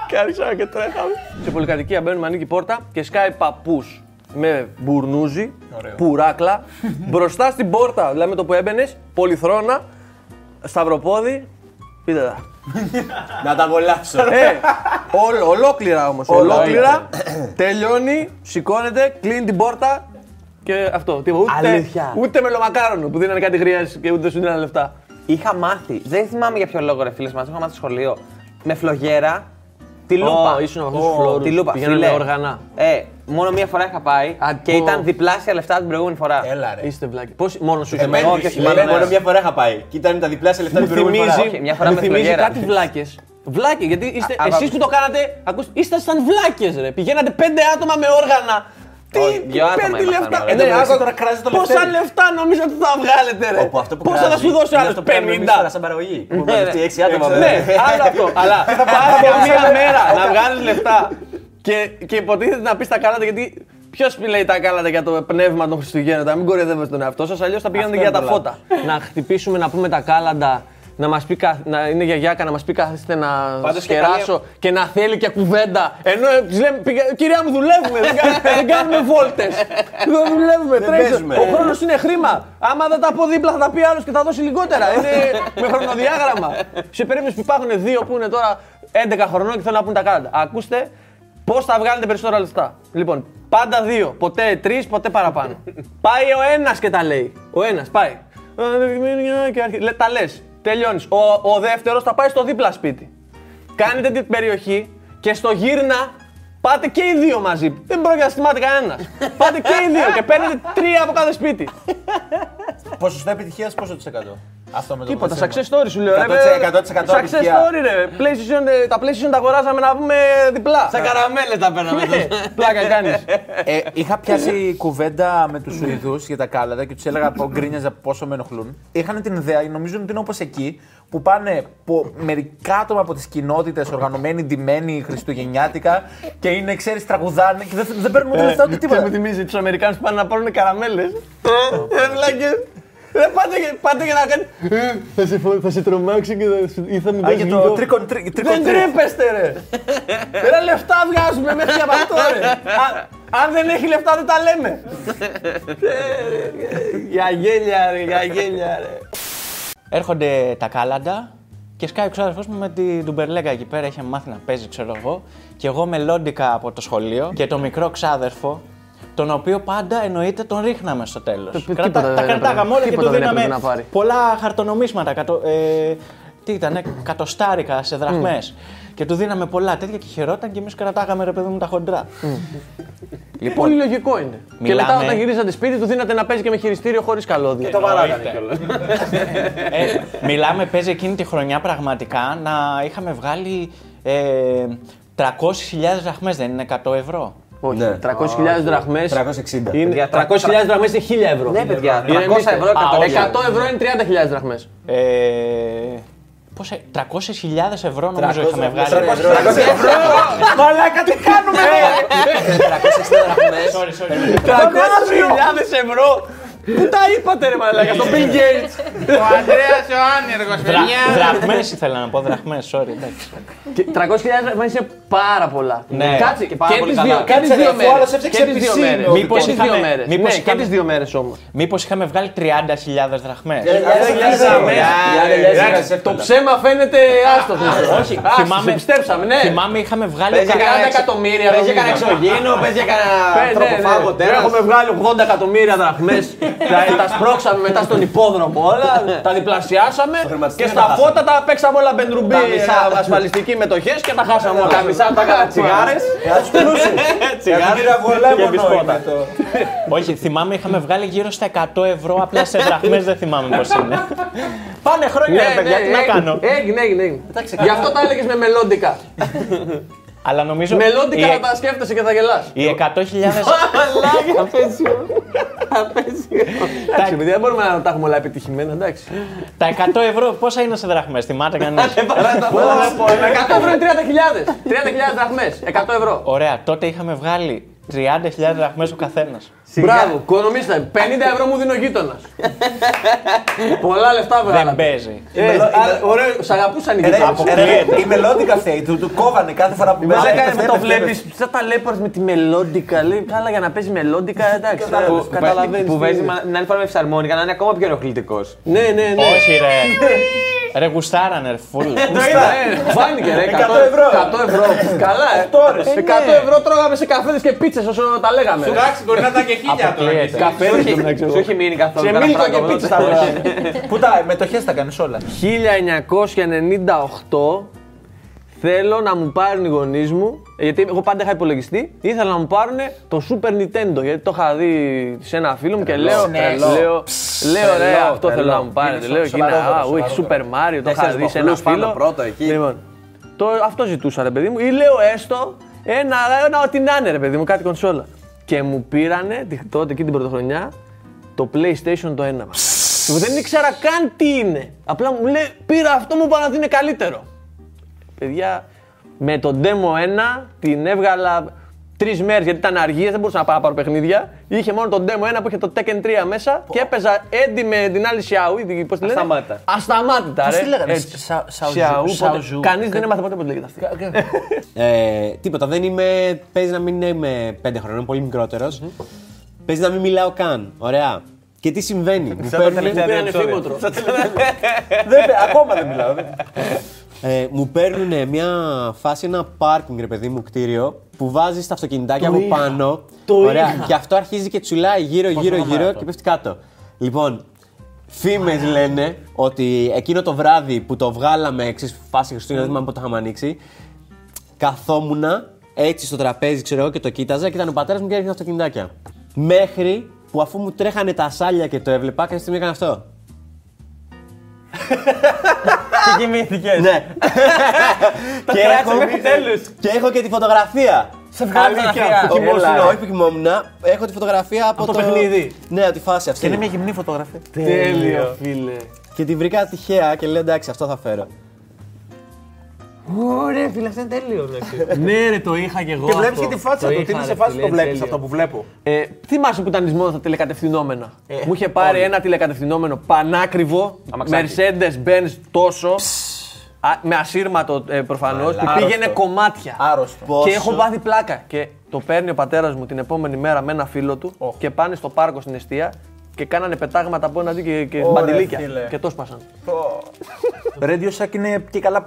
Κάρισα και τρέχαμε. Σε πολυκατοικία μπαίνουμε, ανοίγει η πόρτα και σκάει παππούς με μπουρνούζι, πουράκλα, μπροστά στην πόρτα. Δηλαδή με το που έμπαινες, πολυθρόνα, σταυροπόδι. Πείτε τα. Να τα απολαύσω. Ε, όλο, ολόκληρα όμως. Ολόκληρα. τελειώνει, σηκώνεται, κλείνει την πόρτα και αυτό. Τίποτα. Ούτε, Αλήθεια. ούτε μελομακάρονο που δίνανε κάτι γριέ και ούτε σου δίνανε λεφτά. Είχα μάθει, δεν θυμάμαι για ποιο λόγο ρε φίλε, μας είχα μάθει στο σχολείο. Με φλογέρα, τη λούπα. Ω, ήσουν από αυτούς τους φλόρους Τη που λούπα, πηγαίνανε φίλε. με όργανα. Ε, μόνο μία φορά είχα πάει Α, και πω. ήταν διπλάσια λεφτά την προηγούμενη φορά. Έλα ρε. Είστε βλάκι. Πώς, μόνος σου είχε Εμένα μάθει. όχι, όχι, Λέει, μάλλον μόνο ένα. μια φορά είχα πάει. Και ήταν τα διπλάσια λεφτά Μου την προηγούμενη φορά. θυμίζει, Όχι, μια φορά μου με θυμίζει φλογέρα. κάτι βλάκες. Βλάκες, γιατί είστε, Α, εσείς α, που το κάνατε, ακούστε, ήσασταν βλάκες ρε. Πηγαίνατε πέντε άτομα με όργανα. Τι, Όχι, δύο άτομα παίρνει ήμασταν, λεφτά. ρε. Ε, Εν τω ναι, μεταξύ άκου- τώρα κράζεις το Πόσα λευτέρι. λεφτά νομίζω ότι θα βγάλετε ρε. Όπου αυτό που Πόσα θα κράζεις σου δώσει ο είναι άλλος, αυτό που κάνουμε εμείς τώρα 50. σαν παραγωγή. Που Ναι, μαζευτεί ναι. έξι άτομα. Ναι, άλλο αυτό. Αλλά (laughs) πας για μία μέρα να βγάλεις λεφτά και, και υποτίθεται να πεις τα κάλατα γιατί. Ποιος λέει τα κάλατα για το πνεύμα των Χριστουγέννων, να μην κοροϊδεύετε τον εαυτό σας, αλλιώς θα πήγαινε και για τα είναι φώτα. να χτυπήσουμε, να πούμε τα κάλαντα, να μας πει, κα- να είναι γιαγιάκα, να μας πει καθίστε να Πάντως και σκεράσω και να θέλει και κουβέντα. Ενώ της λέμε, «Πήγα- κυρία μου, δουλεύουμε, δεν, κα- (laughs) δεν κάνουμε βόλτες. δεν δουλεύουμε, τρέχουμε. παίζουμε. Ο χρόνος είναι χρήμα. Άμα δεν τα πω δίπλα, θα τα πει άλλος και θα δώσει λιγότερα. Είναι με χρονοδιάγραμμα. Σε περίπτωση που υπάρχουν δύο που είναι τώρα 11 χρονών και θέλουν να πούν τα κάλαντα. Ακούστε πώς θα βγάλετε περισσότερα λεφτά; Λοιπόν, πάντα δύο. Ποτέ τρεις, ποτέ παραπάνω. πάει ο ένας και τα λέει. Ο ένας πάει. Και αρχι- λέ- Τα λες. Τελειώνεις. Ο, ο δεύτερος θα πάει στο δίπλα σπίτι. Κάνετε την περιοχή και στο γύρνα πάτε και οι δύο μαζί. Δεν πρόκειται να στιμάται κανένας. (laughs) πάτε και οι δύο και παίρνετε τρία από κάθε σπίτι. Ποσοστό επιτυχίας πόσο της εκατό; Αυτό με το Τίποτα, PlayStation. success story σου λέω. ρε, 100% βέβαια. 100% Success επιτυχία. story, ρε. PlayStation, ε, τα PlayStation τα αγοράζαμε να πούμε διπλά. Σαν καραμέλες τα παίρναμε. Ναι, Πλάκα κάνεις. Ε, είχα πιάσει κουβέντα με τους Σουηδούς για τα κάλατα και τους έλεγα πω γκρίνιαζα πόσο με ενοχλούν. Είχαν την ιδέα, νομίζουν ότι είναι όπως εκεί, που πάνε που μερικά άτομα από τι κοινότητε οργανωμένοι, ντυμένοι χριστουγεννιάτικα και είναι, ξέρει, τραγουδάνε και δεν, δεν παίρνουν ούτε λεφτά ούτε Και τίποτα. μου θυμίζει του Αμερικάνου που πάνε να πάρουν καραμέλε. Ε, βλάκες. Ρε πάτε, και- πάτε για να κάνει. «Ε, Θα σε, φο- θα σε τρομάξει και θα, σου- ή θα μου Α, δώσει για λίγο». το τρίκον τρίκ. Δεν τρέπεστε ρε. ρε λεφτά βγάζουμε μέχρι από αυτό ρε. Α- Αν δεν έχει λεφτά δεν τα λέμε. Ε, Για γέλια ρε, για γέλια ρε. Έρχονται τα κάλαντα και σκάει ο ξάδερφός μου με την τουμπερλέγκα εκεί πέρα. Είχε μάθει να παίζει, ξέρω εγώ. Και εγώ με λόντικα από το σχολείο και το μικρό ξάδερφο, τον οποίο πάντα εννοείται τον ρίχναμε στο τέλος. τίποτα τα δεν κρατάγαμε έπρεπε. όλα και Τίποτα του δεν δίναμε έπρεπε να πάρει. πολλά χαρτονομίσματα. Κατο, ε, τι ήταν, κατοστάρικα σε δραχμές. Και του δίναμε πολλά τέτοια και χαιρόταν και εμείς κρατάγαμε ρε παιδί μου τα χοντρά. Πολύ λογικό είναι. Και Μιλάμε- μετά όταν γυρίζατε σπίτι του δίνατε να παίζει και με χειριστήριο χωρίς καλώδια. Το βαράγανε κιόλας. Ε, μιλάμε, παίζει εκείνη τη χρονιά πραγματικά να είχαμε βγάλει ε, 300.000 δραχμές, δεν είναι 100 ευρώ; Όχι. Ναι. 300.000 δραχμές 360. Είναι, Παιδιά, 300.000 δραχμές είναι 1000 ευρώ. Ναι, παιδιά, Είναι 300 εμείς- ευρώ, Α, 100 όχι. ευρώ. 100 ευρώ είναι 30.000 δραχμές. Ε, πώς, ε, 300.000 ευρώ νομίζω 300 είχαμε βγάλει. 300 ευρώ. Μαλάκα, τι κάνουμε εδώ! 360 δραχμές. Sorry, sorry. 300.000 ευρώ! Πού τα είπατε ρε μαλάκα, στον Bill Gates; Ο Ανδρέας ο άνεργος, Δρα, παιδιά. δραχμές ήθελα να πω, δραχμές, sorry. εντάξει. Και 300.000 δραχμές είναι πάρα πολλά. Ναι. Κάτσε και, πάρα και πολύ τις καλά. δύο, και τις Κάτσε, δύο ρε, μέρες. φουάλος έφτιαξε Και τις δύο πισίνο. μέρες. Μήπως Και τις δύο είχαμε- μέρες. μήπως Ναι, και είχαμε- τις δύο μέρες όμως. Μήπως είχαμε βγάλει 30.000 δραχμές. Το ψέμα φαίνεται άστοχο. Όχι, θυμάμαι. θυμάμαι- Πιστέψαμε, ναι. Θυμάμαι είχαμε βγάλει. Παίζει για 30 κανένα εξω- εκατομμύρια, Παίζει για κανένα νομίζω. εξωγήινο, παίζει για κανένα Ναι, ναι, τροποφάγο ναι. τέρας. Έχουμε βγάλει 80 εκατομμύρια δραχμές. Τα, τα σπρώξαμε μετά στον υπόδρομο όλα. τα διπλασιάσαμε. χρηματιστήριο Και στα τα φώτα τα παίξαμε όλα μπεντρουμπί. Τα μισά. ασφαλιστικοί μετοχές και τα χάσαμε όλα. Τα μισά τα έκανα (laughs) τσιγάρες. Τσιγάρες και μπισκότα. (laughs) Όχι, θυμάμαι είχαμε βγάλει γύρω στα 100 ευρώ, απλά σε δραχμές δεν θυμάμαι πώς είναι. (laughs) Πάνε χρόνια, ρε παιδιά, τι να έγινε, κάνω. Έγινε, έγινε. έγινε. Γι' αυτό τα έλεγες με μελλοντικά. Αλλά νομίζω. Μελλοντικά οι- θα τα σκέφτεσαι και θα γελάς. Οι 100.000. Απέσιο. Εντάξει, παιδιά, δεν μπορούμε να τα έχουμε όλα επιτυχημένα, εντάξει. Τα 100 ευρώ πόσα είναι σε δραχμές, θυμάται κανείς; Με 100 ευρώ είναι 30.000. 30.000 δραχμές. 100 ευρώ. Ωραία, τότε είχαμε βγάλει 30.000 δραχμές ο καθένας. Μπράβο, οικονομήστε. 50 ευρώ μου δίνει ο γείτονα. Πολλά λεφτά Δεν βγάλαμε. παίζει. Ε, α, Ωραίο, σ' αγαπούσαν οι γείτονες. Η μελόντικα θέη του, του κόβανε κάθε φορά που Μα μπαίνει. έκανε με το βλέπει, σαν τα λέπορ με τη μελόντικα. Λέει, καλά για να παίζει μελόντικα, εντάξει. Που- Καταλαβαίνει. Που παίζει μα- την άλλη φορά με φυσαρμόνικα να είναι ακόμα πιο ενοχλητικό. Ναι, ναι, ναι. Όχι, ρε. Ρε γουστάρανε, ρε φούλ. Ε, Φάνηκε ρε, 100 ευρώ. 100 ευρώ. Καλά, ε. 100 ευρώ τρώγαμε σε καφέδες και πίτσες όσο τα λέγαμε. ρε. Εντάξει, μπορεί να ήταν και χίλια τώρα. Αποκλείεται. Καφέδες και μεταξύ Σου έχει μείνει καθόλου. Σε κανένα μίλτο και πράγμα, πίτσες δεν- τα λέγαμε. Πού τα μετοχές τα κάνεις όλα. 1998 θέλω να μου πάρουν οι γονείς μου, γιατί εγώ πάντα είχα υπολογιστή, ήθελα να μου πάρουν το Super Nintendo. Γιατί το είχα δει σε ένα φίλο μου και λέω, τρελό. λέω, λέω ρε, Τρελό, αυτό θέλω τρελό. να μου πάρετε. Είναι Λέω και είναι, σοβαρότερο, α, ου, έχει Super Mario, το είχα Τέσσερις δει σε ένα μοχλούς πάνω φίλο. πρώτο εκεί. Λοιπόν, το, αυτό ζητούσα ρε παιδί μου, ή λέω έστω ένα, ένα ό,τι να είναι ρε παιδί μου, κάτι κονσόλα. Και μου πήρανε τη- τότε εκεί την πρωτοχρονιά το PlayStation το ένα. Που δεν ήξερα καν τι είναι. Απλά μου λέει πήρα αυτό μου είπαν ότι είναι καλύτερο. Παιδιά, με το demo 1 την έβγαλα τρεις μέρες γιατί ήταν αργίες, δεν μπορούσα να πάω να πάρω παιχνίδια. Είχε μόνο το demo 1 που είχε το Tekken 3 μέσα και έπαιζα έντι με την άλλη Xiaomi. Πώς τη λένε; Ασταμάτητα. Ασταμάτητα, ρε. τι λέγανε, Έτσι. Σα- Σαουζού, Xiaomi, Σαουζού. ποτέ- Κανείς δεν έμαθε ποτέ πώς λέγεται αυτή. (laughs) Ε, τίποτα, δεν είμαι. Παίζει να μην είμαι 5 χρόνια, είμαι πολύ μικρότερος. Παίζει να μην μιλάω καν. Ωραία. Και τι συμβαίνει; μου παίρνουνε- τελευταία Πήρανε επεισόδια. φήμοτρο. (laughs) Δεν- Ακόμα δεν μιλάω. (laughs) δεν- Ε, μου παίρνουν μια φάση, ένα πάρκινγκ, ρε παιδί μου, κτίριο που βάζει τα αυτοκινητάκια από πάνω. Το Ωραία. είχα. Και αυτό αρχίζει και τσουλάει γύρω, γύρω, γύρω και πέφτει κάτω. Λοιπόν, φήμες λένε ότι εκείνο το βράδυ που το βγάλαμε εξή φάση Χριστούγεννα, δεν θυμάμαι πότε το είχαμε ανοίξει, καθόμουνα έτσι στο τραπέζι, ξέρω εγώ, και το κοίταζα και ήταν ο πατέρας μου και έριχνε αυτοκινητάκια. Μέχρι που αφού μου τρέχανε τα σάλια και το έβλεπα, κάποια στιγμή έκανε αυτό. (laughs) Και κοιμήθηκες. Ναι. (laughs) και, έχω, μέχρι τέλους. και έχω και τη φωτογραφία. Σε βγάλει Που κοιμόμουν, όχι που κοιμόμουν, έχω τη φωτογραφία από, το παιχνίδι. Ναι, από τη φάση αυτή. Και είναι μια γυμνή φωτογραφία. Τέλειο, φίλε. Και τη βρήκα τυχαία και λέω εντάξει, αυτό θα φέρω. Ωραία, φίλε, αυτό είναι τέλειο. Ναι, ρε, το είχα κι εγώ. Και βλέπεις αυτό. και τη φάτσα Το του. είχα, Τι είναι ρε, σε φάση φίλε, το βλέπεις τέλειο. αυτό που βλέπω; Ε, θυμάσαι που ήταν εις μόδα τα τηλεκατευθυνόμενα. Μου είχε πάρει ένα τηλεκατευθυνόμενο πανάκριβο, Αμαξάκι. Mercedes-Benz τόσο, α, με ασύρματο ε, προφανώ, που Άρρωστο. πήγαινε κομμάτια. Άρρωστο. Πόσο- Και έχω πάθει πλάκα. Και το παίρνει ο πατέρα μου την επόμενη μέρα με ένα φίλο του και πάνε στο πάρκο στην αιστεία και κάνανε πετάγματα απέναντι και, και Ωραία, μπαντιλίκια. φίλε. Και το σπάσαν. Radio Shack είναι και καλά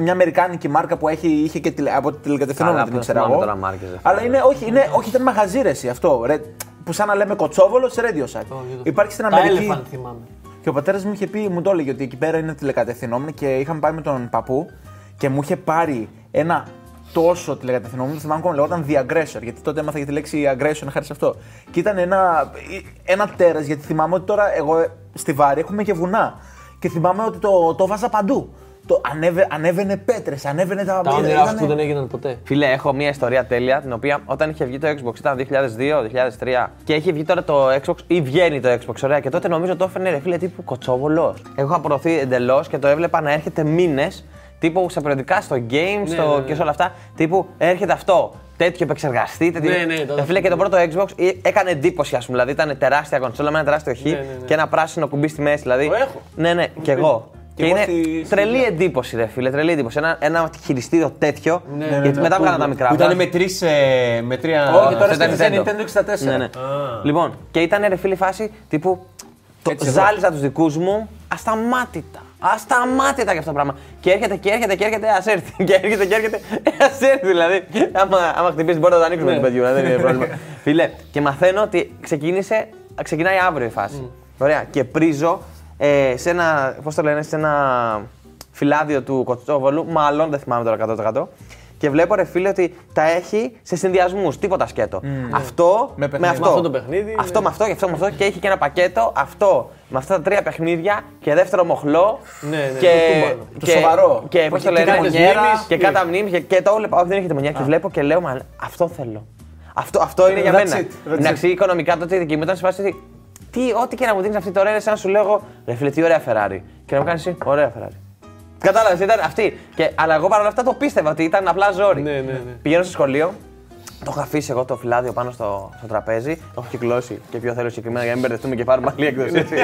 μια αμερικάνικη μάρκα που έχει, είχε και τηλε, από τηλεκατευθυνόμενα Καλά, την απλά ήξερα θυμάμαι εγώ. τώρα μάρκες, ρε. Αλλά είναι, όχι, είναι, όχι, ήταν μαγαζί ρε, εσύ, αυτό. Ρε, που σαν να λέμε κοτσόβολο σε Radio Shack. Υπάρχει στην Τα Αμερική. Elephant θυμάμαι. Και ο πατέρας μου είχε πει, μου το έλεγε ότι εκεί πέρα είναι τηλεκατευθυνόμενο και είχαμε πάει με τον παππού και μου είχε πάρει ένα τόσο τηλεκατευθυνόμενο, θυμάμαι ακόμα λεγόταν The Aggressor, γιατί τότε έμαθα για τη λέξη aggression χάρη σε αυτό. Και ήταν ένα, ένα τέρας, γιατί θυμάμαι ότι τώρα εγώ στη Βάρη έχουμε και βουνά. Και θυμάμαι ότι το, το βάζα παντού. Το ανέβε, ανέβαινε πέτρες, ανέβαινε τα Τα ήταν- όνειρά σου ήτανε- που δεν έγιναν ποτέ. Φίλε, έχω μια ιστορία τέλεια την οποία όταν είχε βγει το Xbox ήταν 2002-2003 και έχει βγει τώρα το Xbox ή βγαίνει το Xbox. Ωραία, και τότε νομίζω το έφερνε ρε φίλε τύπου κοτσόβολος. Έχω απορροθεί εντελώς και το έβλεπα να έρχεται μήνες τύπου σε περιοδικά στο game στο... ναι, ναι. και σε όλα αυτά. Τύπου έρχεται αυτό. Τέτοιο επεξεργαστή. Τέτοιο... Ναι, ναι, το Ε, φίλε, και το πρώτο Xbox ε, έκανε εντύπωση, ας πούμε. Δηλαδή ήταν τεράστια κονσόλα με ένα τεράστιο χ Ναι, ναι, ναι. και ένα πράσινο κουμπί στη μέση. Δηλαδή. Το έχω. Ναι, ναι, και εγώ. Και, εγώ είναι στη- στη τρελή εντύπωση, ρε φίλε. Τρελή εντύπωση. Ένα, ένα χειριστήριο τέτοιο. Ναι, γιατί ναι, μετά ναι, βγάλαν τα ναι. μικρά. Που ήταν βγάλαν- με τρεις. Ε, με τρία... Όχι, τώρα Αυτό ήταν στην Nintendo. Nintendo 64. Ναι, ναι. Λοιπόν, και ήταν ρε φίλη φάση τύπου. Το Έτσι εδώ. ζάλιζα τους δικούς μου ασταμάτητα. Ασταμάτητα για αυτό το πράγμα. Και έρχεται και έρχεται και έρχεται, ας έρθει. Και έρχεται και έρχεται, ας έρθει. Δηλαδή, άμα, άμα χτυπήσει την πόρτα, θα ανοίξουμε Ναι. την παιδιούρα, δεν είναι πρόβλημα. (laughs) Φίλε, και μαθαίνω ότι ξεκίνησε, ξεκινάει αύριο η φάση. Ωραία. Και πρίζω ε, σε ένα, πώς το λένε, σε ένα φυλάδιο του Κοτσόβολου, μάλλον δεν θυμάμαι τώρα 100%. Και βλέπω ρε φίλε ότι τα έχει σε συνδυασμούς, τίποτα σκέτο. Αυτό Με με, παιχνίδι. αυτό. Με αυτό το παιχνίδι, Αυτό ναι. με αυτό και αυτό με αυτό. Και έχει και ένα πακέτο αυτό με αυτά τα τρία παιχνίδια και δεύτερο μοχλό. Ναι, ναι, και, το τούμπανο. Το σοβαρό. Και Που πώς έχει το λένε, και τεμονιέρα. και κάτω μνήμης και, και το βλέπω. Όχι, δεν έχει τεμονιά. Και βλέπω και λέω, μα αυτό θέλω. Αυτό, αυτό είναι για That's μένα. it, that's Εντάξει, οικονομικά τότε η δική μου ήταν σε φάση ότι. Τι, ό,τι και να μου δίνει αυτή τώρα είναι σαν να σου λέω εγώ, ρε φίλε, τι ωραία Ferrari. Και να μου κάνεις εσύ, ωραία Ferrari. Κατάλαβες, ήταν αυτή. Και, αλλά εγώ παρόλα αυτά το πίστευα ότι ήταν απλά ζόρι. Ναι, ναι, ναι. Πηγαίνω στο σχολείο, το έχω αφήσει εγώ το φυλάδιο πάνω στο, στο τραπέζι. Το έχω κυκλώσει και πιο θέλω συγκεκριμένα για να μην μπερδευτούμε και πάρουμε άλλη έκδοση. έτσι.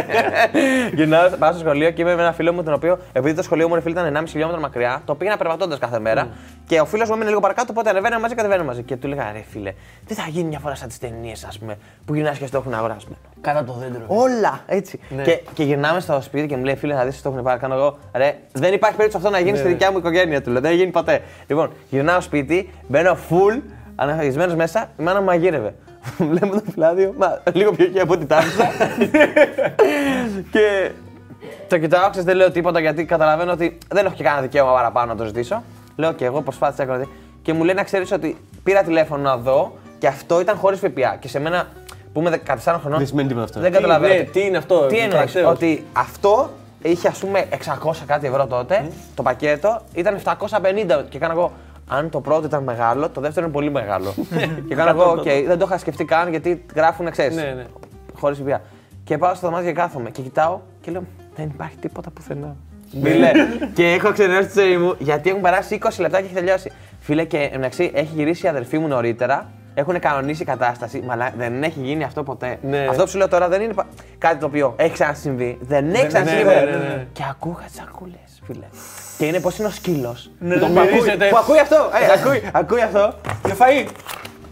(laughs) Γυρνάω, πάω στο σχολείο και είμαι με ένα φίλο μου, τον οποίο επειδή το σχολείο μου ρε φίλε ήταν 1,5 χιλιόμετρο μακριά, το πήγαινα περπατώντας κάθε μέρα. Και ο φίλος μου έμεινε λίγο παρακάτω, οπότε ανεβαίναμε μαζί, κατεβαίναμε μαζί. Και του έλεγα ρε φίλε, τι θα γίνει μια φορά σαν τις ταινίες, ας πούμε, που γυρνάς και στο έχουν αγορασμένο. Κάνα το δέντρο. Όλα έτσι. Ναι. Και, και γυρνάμε στο σπίτι και μου λέει: Φίλε, θα δεις τι το έχουν πάρει. Κάνω εγώ. Ρε, δεν υπάρχει περίπτωση αυτό να γίνει στη δικιά μου οικογένεια του. Λέω, δεν γίνει ποτέ. Λοιπόν, γυρνάω σπίτι, μπαίνω full, αναχαγισμένο μέσα, η μάνα μου μαγείρευε. (laughs) Βλέπω το φυλάδιο, μα λίγο πιο εκεί από ό,τι τάφησα. (laughs) και το κοιτάω, ξέρεις, δεν λέω τίποτα γιατί καταλαβαίνω ότι δεν έχω και κανένα δικαίωμα παραπάνω να το ζητήσω. Λέω και εγώ προσπάθησα να κάνω. Και μου λέει να ξέρεις ότι πήρα τηλέφωνο να δω και αυτό ήταν χωρίς ΦΠΑ. Και σε μένα που είμαι 14 χρονών. Δεν σημαίνει τίποτα αυτό. Δεν Τι, καταλαβαίνω. ναι, τι είναι αυτό, Τι το εννοείς, ξέρω. ότι αυτό είχε ας πούμε 600 κάτι ευρώ τότε, το πακέτο ήταν 750 και κάνω εγώ. Αν το πρώτο ήταν μεγάλο, το δεύτερο είναι πολύ μεγάλο. (laughs) και κάνω εγώ, οκ, δεν το είχα σκεφτεί καν γιατί γράφουν, ξέρεις. Ναι, ναι. Χωρίς ΦΠΑ. Και πάω στο δωμάτιο και κάθομαι και κοιτάω και λέω Δεν υπάρχει τίποτα πουθενά. Μιλέ. και έχω ξενερώσει τη ζωή μου γιατί έχουν περάσει 20 λεπτά και έχει τελειώσει. Φίλε, και εντάξει, έχει γυρίσει η αδερφή μου νωρίτερα. Έχουν κανονίσει η κατάσταση, αλλά δεν έχει γίνει αυτό ποτέ. Ναι. Αυτό που σου λέω τώρα δεν είναι πα- κάτι το οποίο έχει ξανασυμβεί. Δεν έχει ξανασυμβεί. ναι, ποτέ. ναι, ναι. Και ακούγα τις σακούλες, φίλε. Και είναι πώ είναι ο σκύλος. Ναι, το μυρίζετε. Που ακούει αυτό; Ε, ακούει, ακούει αυτό; Και φαΐ.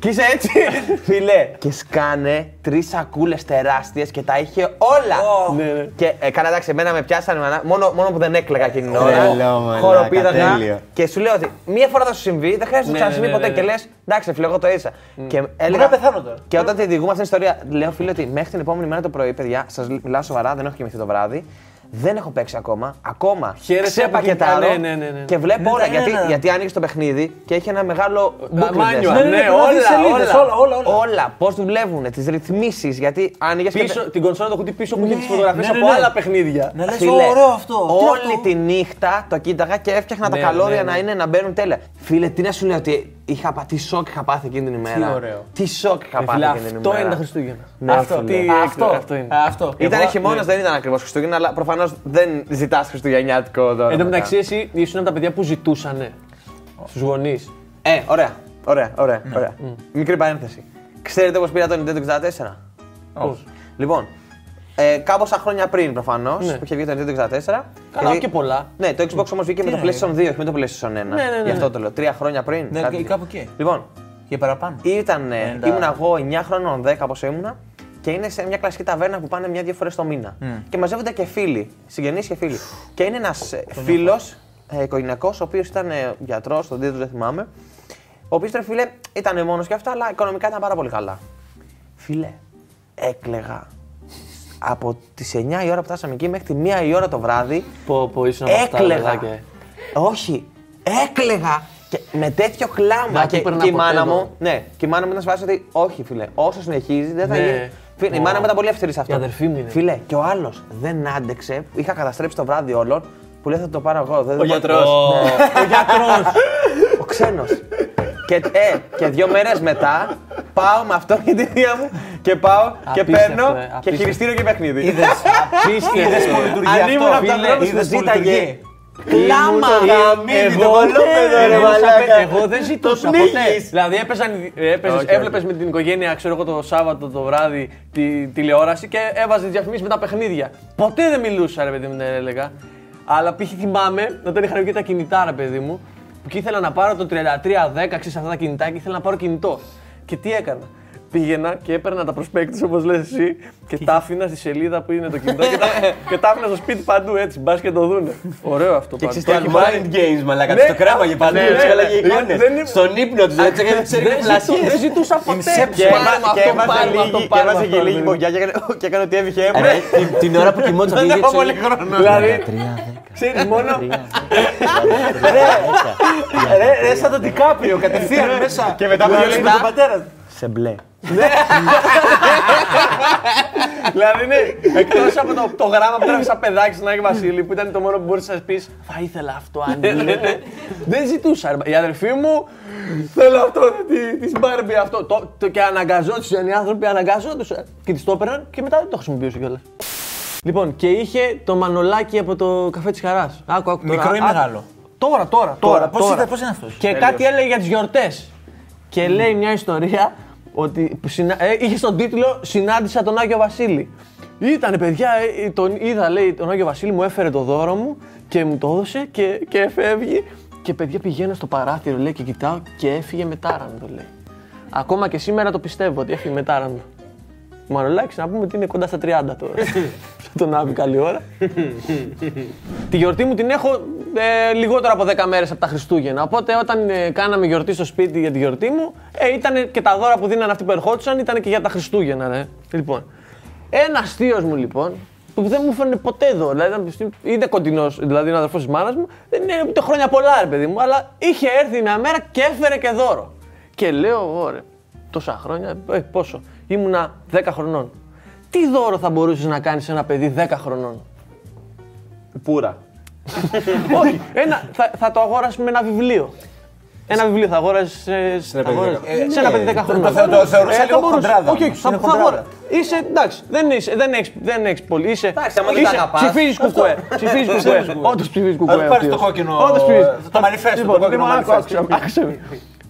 Και είσαι έτσι. (laughs) Φίλε. Και σκάνε τρεις σακούλες τεράστιες και τα είχε όλα. Ναι, ναι. Και ε, καλά, εντάξει, εμένα με πιάσανε μάνα, μόνο, μόνο που δεν έκλαιγα εκείνη την ώρα. Τρελό, μαλάκα, Χοροπήδαγα. τέλειο. Και σου λέω ότι μία φορά θα σου συμβεί, δεν χρειάζεται να Ναι, ξανασυμβεί ναι, ποτέ. ναι, Και ναι. λες, εντάξει, φίλε, εγώ το έζησα. Και Μπορεί έλεγα. να πεθάνω τώρα. Και όταν τη διηγούμε αυτή την ιστορία, λέω φίλε ότι μέχρι την επόμενη μέρα το πρωί, παιδιά, σας μιλάω σοβαρά, δεν έχω κοιμηθεί το βράδυ. Δεν έχω παίξει ακόμα. Ακόμα. Χαίρεσαι από ξεπακετάρω εκεί. Ναι, ναι, ναι, ναι. Και βλέπω Ναι, όλα. ναι, γιατί, ναι. γιατί άνοιγε το παιχνίδι και έχει ένα μεγάλο booklet μάνιουαλ, μέσα. ναι, πρέπει να όλα, δεις σελίδες, όλα. όλα, όλα, όλα. Όλα, πώς δουλεύουν, τις ρυθμίσεις. Γιατί άνοιγε Πίσω, την κονσόλα το κουτί πίσω που είχε τις φωτογραφίες ναι, ναι, από ναι. άλλα παιχνίδια. Να λες, Φίλε, «Ω, ωραίο αυτό. Τι Όλη αυτό;» τη νύχτα το κοίταγα και έφτιαχνα τα Ναι, καλώδια ναι, ναι. να, είναι, να μπαίνουν τέλεια. Φίλε, τι να σου λέω ότι είχα πα- τι σοκ είχα πάθει εκείνη την ημέρα. ωραίο. Τι σοκ είχα Ε, πάθει φίλε, εκείνη την αυτό ημέρα. είναι τα Χριστούγεννα. Ναι, αυτό, φίλε. τι Αυτό, αυτό είναι. αυτό. Ήταν Εγώ- χειμώνας, ναι. δεν ήταν ακριβώς Χριστούγεννα, αλλά προφανώς δεν ζητάς Χριστουγεννιάτικο τώρα. Εν τω μεταξύ, εσύ ήσουν από τα παιδιά που ζητούσαν στους γονείς. Ε, ωραία, ωραία, ωραία. ωραία. Μικρή παρένθεση. Ξέρετε πώ πήρα το Nintendo 64. Πώς; Λοιπόν, ε, κάμποσα χρόνια πριν προφανώς Ναι. που είχε βγει το Nintendo 64. Καλά, βγει- και πολλά. Ναι, το Xbox όμως βγήκε με το είναι, PlayStation 2, όχι με το PlayStation 1. ναι, ναι. Γι' αυτό το λέω. Τρία χρόνια πριν. Ναι, κάτι και- τέτοιο. κάπου εκεί. Λοιπόν, Και παραπάνω. ήταν, ε, Ενενήντα. ήμουν εγώ 9 χρόνων, 10 πόσο ήμουνα και είναι σε μια κλασική ταβέρνα που πάνε μια-δύο φορές το μήνα. Και μαζεύονται και φίλοι, συγγενείς και φίλοι. Και είναι ένας φίλος ε, οικογενειακός, ο οποίος ήταν ε, γιατρός, τον τίτλο δεν θυμάμαι. Ο οποίος ρε φίλε ήταν μόνος και αυτά, αλλά οικονομικά ήταν πάρα πολύ καλά. Φίλε, έκλεγα από τις 9 η ώρα που φτάσαμε εκεί μέχρι τη 1 η ώρα το βράδυ. Πω, πω, ήσουν από αυτά, Έκλεγα. παιδάκια. Όχι, έκλεγα. Και με τέτοιο κλάμα. Να και, του περνά και η ποτέ μάνα εδώ. μου, ναι, και η μάνα μου ήταν σε φάση ότι όχι, φίλε, όσο συνεχίζει δεν θα Ναι. γίνει. Φίλε, η μάνα μου ήταν πολύ αυστηρή σε αυτό. Η αδερφή μου είναι. Φίλε, και ο άλλος δεν άντεξε. Είχα καταστρέψει το βράδυ όλων που που λέει θα το πάρω εγώ. δεν Ο το- γιατρός. Ναι, ο γιατρός. (laughs) ο ξένος. Και, ε, και δύο μέρες μετά πάω με αυτό και τη θεία μου και πάω και Απίστευτο, παίρνω ε, και απίστευτο. χειριστήριο και παιχνίδι. Είδες που λειτουργεί Αν ήμουν αυτό. από τα Φίλε, ανθρώπους που είδες που ζήταγε. λειτουργεί. Κλάμα! γαμίδι, το Εγώ κολόπεδο, δεν- ρε εγώ μαλάκα. σαν- Εγώ δεν ζητούσα Το ποτέ. πνίγεις. Δηλαδή έπαιζαν, έπαιζες, Όχι, όχι. έβλεπες με την οικογένεια, ξέρω εγώ, το Σάββατο το βράδυ τη τηλεόραση και έβαζες διαφημίσεις με τα παιχνίδια. Ποτέ δεν μιλούσα, ρε παιδί μου, δεν έλεγα. Αλλά π.χ. θυμάμαι όταν είχαν βγει τα κινητά, ρε παιδί μου, που και ήθελα να πάρω το 3310, ξέρεις αυτά τα κινητά και ήθελα να πάρω κινητό. Και τι έκανα; Πήγαινα και έπαιρνα τα προσπέκτες όπως λες εσύ και τα άφηνα στη σελίδα που είναι το κινητό και τα, (laughs) και τα άφηνα στο σπίτι παντού έτσι, μπας και το δούνε. Ωραίο αυτό Και πάντως. ξέρεις Το τι έχει mind βάλει. games, μαλάκα. Ναι. Τους το κρέμαγε παντού. Ναι, Τους ναι, έλεγε ναι. εικόνες. Δεν είναι- Στον ύπνο τους, έτσι έκανε τις (laughs) Δεν έριχνε ζητού- φλασιές. Δεν ζητούσα ποτέ. Και Πάρε έβα- με και αυτό, έβαζε πάρε με αυτό, λίγη- και πάρε με έβαζε αυτό, και ρε λίγη παιδί μου. μπογιά και έκανε- και έκανε ότι έβηχε αίμα. Ρε, την- Την ώρα που κοιμόταν θα (laughs) Δεν πήγε έχω έτσι. πολύ χρόνο. Δηλαδή, Τρία, δέκα. ξέρεις, μόνο Ρε, ρε, σαν τον Τικάπριο, κατευθείαν μέσα. Και μετά από δύο Δηλαδή, λεπτά- με τον πατέρα του. Σε μπλε. Δηλαδή, ναι, εκτός από το, το γράμμα που έγραφε σαν παιδάκι στον Άγιο Βασίλη, που ήταν το μόνο που μπορούσε να πεις Θα ήθελα αυτό, αν γίνεται. Δεν ζητούσα. ρε. Η αδερφή μου θέλω αυτό, τη, της Μπάρμπι αυτό. Το, το, και αναγκαζόντουσαν οι άνθρωποι, αναγκαζόντουσαν. Και της το έπαιρναν και μετά δεν το χρησιμοποιούσε κιόλας. Λοιπόν, και είχε το μανολάκι από το καφέ της Χαράς. Άκου, άκου. τώρα. Μικρό ή Άκου. μεγάλο; Τώρα, τώρα. Τώρα, πώς τώρα. ήταν- πώς είναι αυτός; Και κάτι έλεγε για τις γιορτές. Και λέει μια ιστορία ότι που συνα- ε, είχε στον τίτλο Συνάντησα τον Άγιο Βασίλη. Ήτανε παιδιά, ε, τον είδα λέει τον Άγιο Βασίλη, μου έφερε το δώρο μου και μου το έδωσε και, και εφεύγει. Και παιδιά πηγαίνω στο παράθυρο λέει και κοιτάω και έφυγε με τάραντο λέει. Ακόμα και σήμερα το πιστεύω ότι έφυγε με τάραντο. Μανολάκης να πούμε ότι είναι κοντά στα 30 τώρα. τον άβει καλή ώρα. Τη γιορτή μου την έχω ε, λιγότερο από 10 μέρες από τα Χριστούγεννα. Οπότε όταν ε, κάναμε γιορτή στο σπίτι για τη γιορτή μου, ε, ήταν και τα δώρα που δίνανε αυτοί που ερχόντουσαν ήταν και για τα Χριστούγεννα. Ρε. Λοιπόν, ένας θείος μου λοιπόν, που δεν μου φέρνει ποτέ δώρο, δηλαδή ήταν πιστή- είναι κοντινός, δηλαδή είναι αδερφός της μάνας μου, δεν είναι ούτε χρόνια πολλά ρε παιδί μου, αλλά είχε έρθει μια μέρα και έφερε και δώρο. Και λέω, ωραία, τόσα χρόνια, ε, πόσο, ήμουνα 10 χρονών. Τι δώρο θα μπορούσες να κάνεις σε ένα παιδί 10 χρονών; Πούρα. (laughs) Όχι, ένα, θα, θα το αγόρασες με ένα βιβλίο. Ένα βιβλίο θα αγόρασες σε, ένα παιδί αγόρασε- δέκα- σε ένα παιδί 10 χρονών. το θε- το θεωρούσα θα λίγο μπορούσε- χοντράδα Όχι, όχι, όμως, θα, είναι θα χοντράδα. αγόρασε. Είσαι, εντάξει, δεν, είσαι, δεν, έχεις, δεν έχεις πολύ. Είσαι, Εντάξει, άμα δεν τα αγαπάς, ψηφίζεις κουκουέ. (laughs) Ψηφίζεις κουκουέ. Όντως ψηφίζεις κουκουέ. του πάρεις αυτός. το κόκκινο, Όντως ψηφίζεις. το manifesto, το Λοιπόν, κόκκινο λοιπόν,